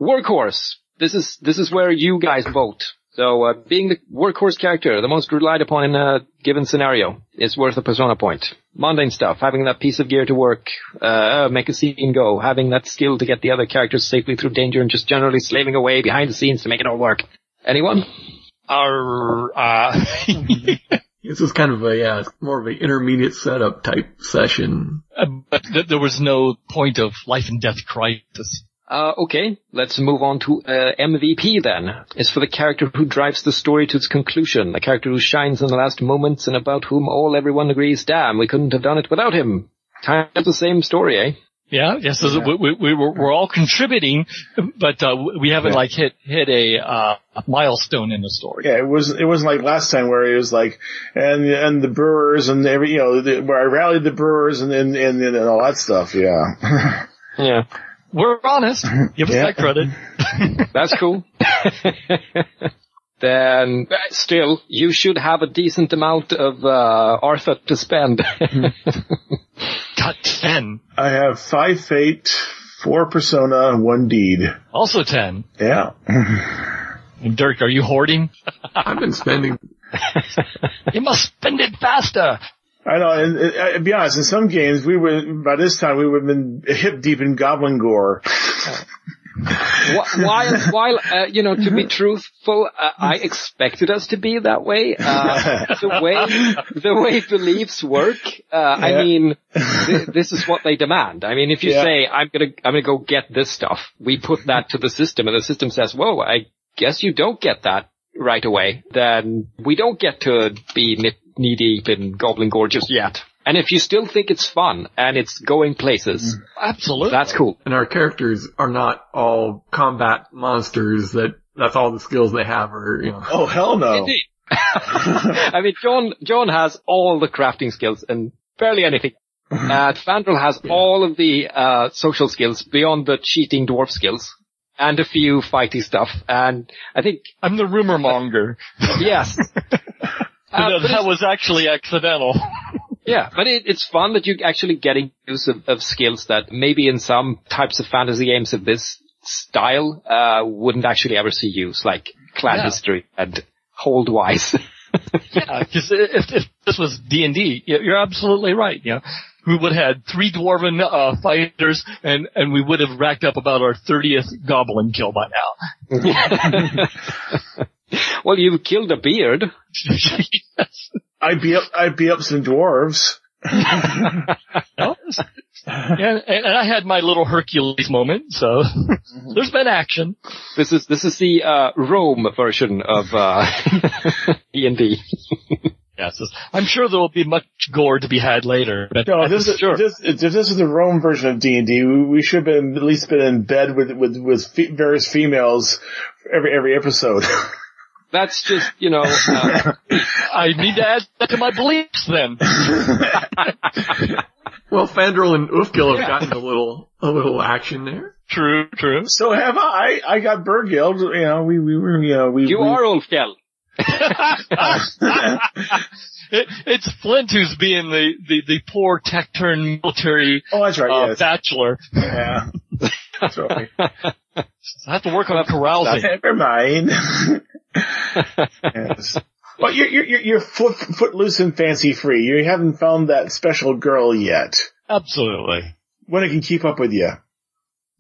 Workhorse. This is, this is where you guys vote. So, uh, being the workhorse character, the most relied upon in a given scenario, is worth a persona point. Mundane stuff, having that piece of gear to work, uh, make a scene go, having that skill to get the other characters safely through danger and just generally slaving away behind the scenes to make it all work. Anyone? Our, uh, (laughs) This is kind of a, yeah, it's more of an intermediate setup type session. but th- there was no point of life and death crisis. Uh, okay, let's move on to uh, MVP then. It's for the character who drives the story to its conclusion, the character who shines in the last moments and about whom all everyone agrees, damn, we couldn't have done it without him. Kind of the same story, eh? Yeah, yes, so we, we, we were, we're all contributing, but uh, we haven't Yeah. like hit hit a, uh, a milestone in the story. Yeah, it was it wasn't like last time where it was like and and the Brewers and every you know the, where I rallied the Brewers and and and, and all that stuff. Yeah, (laughs) Yeah. We're honest. (laughs) Give us Yeah. that credit. (laughs) That's cool. (laughs) then still, you should have a decent amount of uh, Artha to spend. Got ten. I have five fate, four persona, one deed. Also ten. Yeah, And Dirk, are you hoarding? I've been spending. You must spend it faster. I know. And uh, to be honest, in some games we would by this time we would have been hip deep in goblin gore. (laughs) Wh- while, while uh, you know, to be truthful, uh, I expected us to be that way. Uh, (laughs) the way the way beliefs work, uh, I mean, th- this is what they demand. I mean, if you Yeah. say I'm gonna I'm gonna go get this stuff, we put that to the system, and the system says, "Whoa, I guess you don't get that right away." Then we don't get to be knee deep in Goblin Gore just yet. And if you still think it's fun and it's going places, Absolutely. that's cool. And our characters are not all combat monsters that that's all the skills they have or, you know. Oh hell no! Indeed. (laughs) I mean, John, John has all the crafting skills and barely anything. (laughs) Uh, Fandral has all of the, uh, social skills beyond the cheating dwarf skills and a few fighty stuff. And I think, I'm the rumor monger. yes. (laughs) Uh, No, that was actually accidental. (laughs) yeah, but it, it's fun that you're actually getting use of, of skills that maybe in some types of fantasy games of this style, uh, wouldn't actually ever see use, like clan Yeah. history and hold wise. (laughs) Yeah, because if, if this was D and D, you're absolutely right. You know, we would have had three dwarven uh, fighters, and and we would have racked up about our thirtieth goblin kill by now. (laughs) (laughs) well, you've killed a beard. (laughs) yes. I'd be up. I'd be up some dwarves. (laughs) No, yeah, and, and I had my little Hercules moment, so there's been action. This is this is the uh, Rome version of uh, D&D. Yes, I'm sure there will be much gore to be had later. But No, this is Sure. this, if this is the Rome version of D and D. We should have been at least been in bed with with with fe- various females every every episode. That's just you know. Uh, I need to add that to my beliefs then. (laughs) Well, Fandral and Ufkel have gotten a little, a little action there. True, true. so have I. I got Burgild. You know, we we were you know we you we, are Ufkel. (laughs) It, it's Flint who's being the, the, the poor tech-turned military Oh, that's right. uh, yes. bachelor. yeah. (laughs) That's (laughs) right. I have to work on carousing. Never mind. (laughs) yes. Well, you're, you're, you're- you're foot, footloose and fancy free. You haven't found that special girl yet. Absolutely. When I can keep up with you.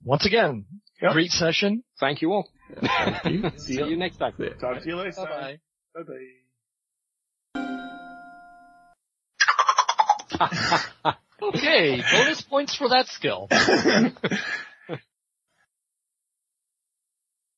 Once again, Yep. great session. Thank you all. Thank you. (laughs) See you next time. Talk to you later. Bye-bye. Bye bye. Okay, bonus points for that skill.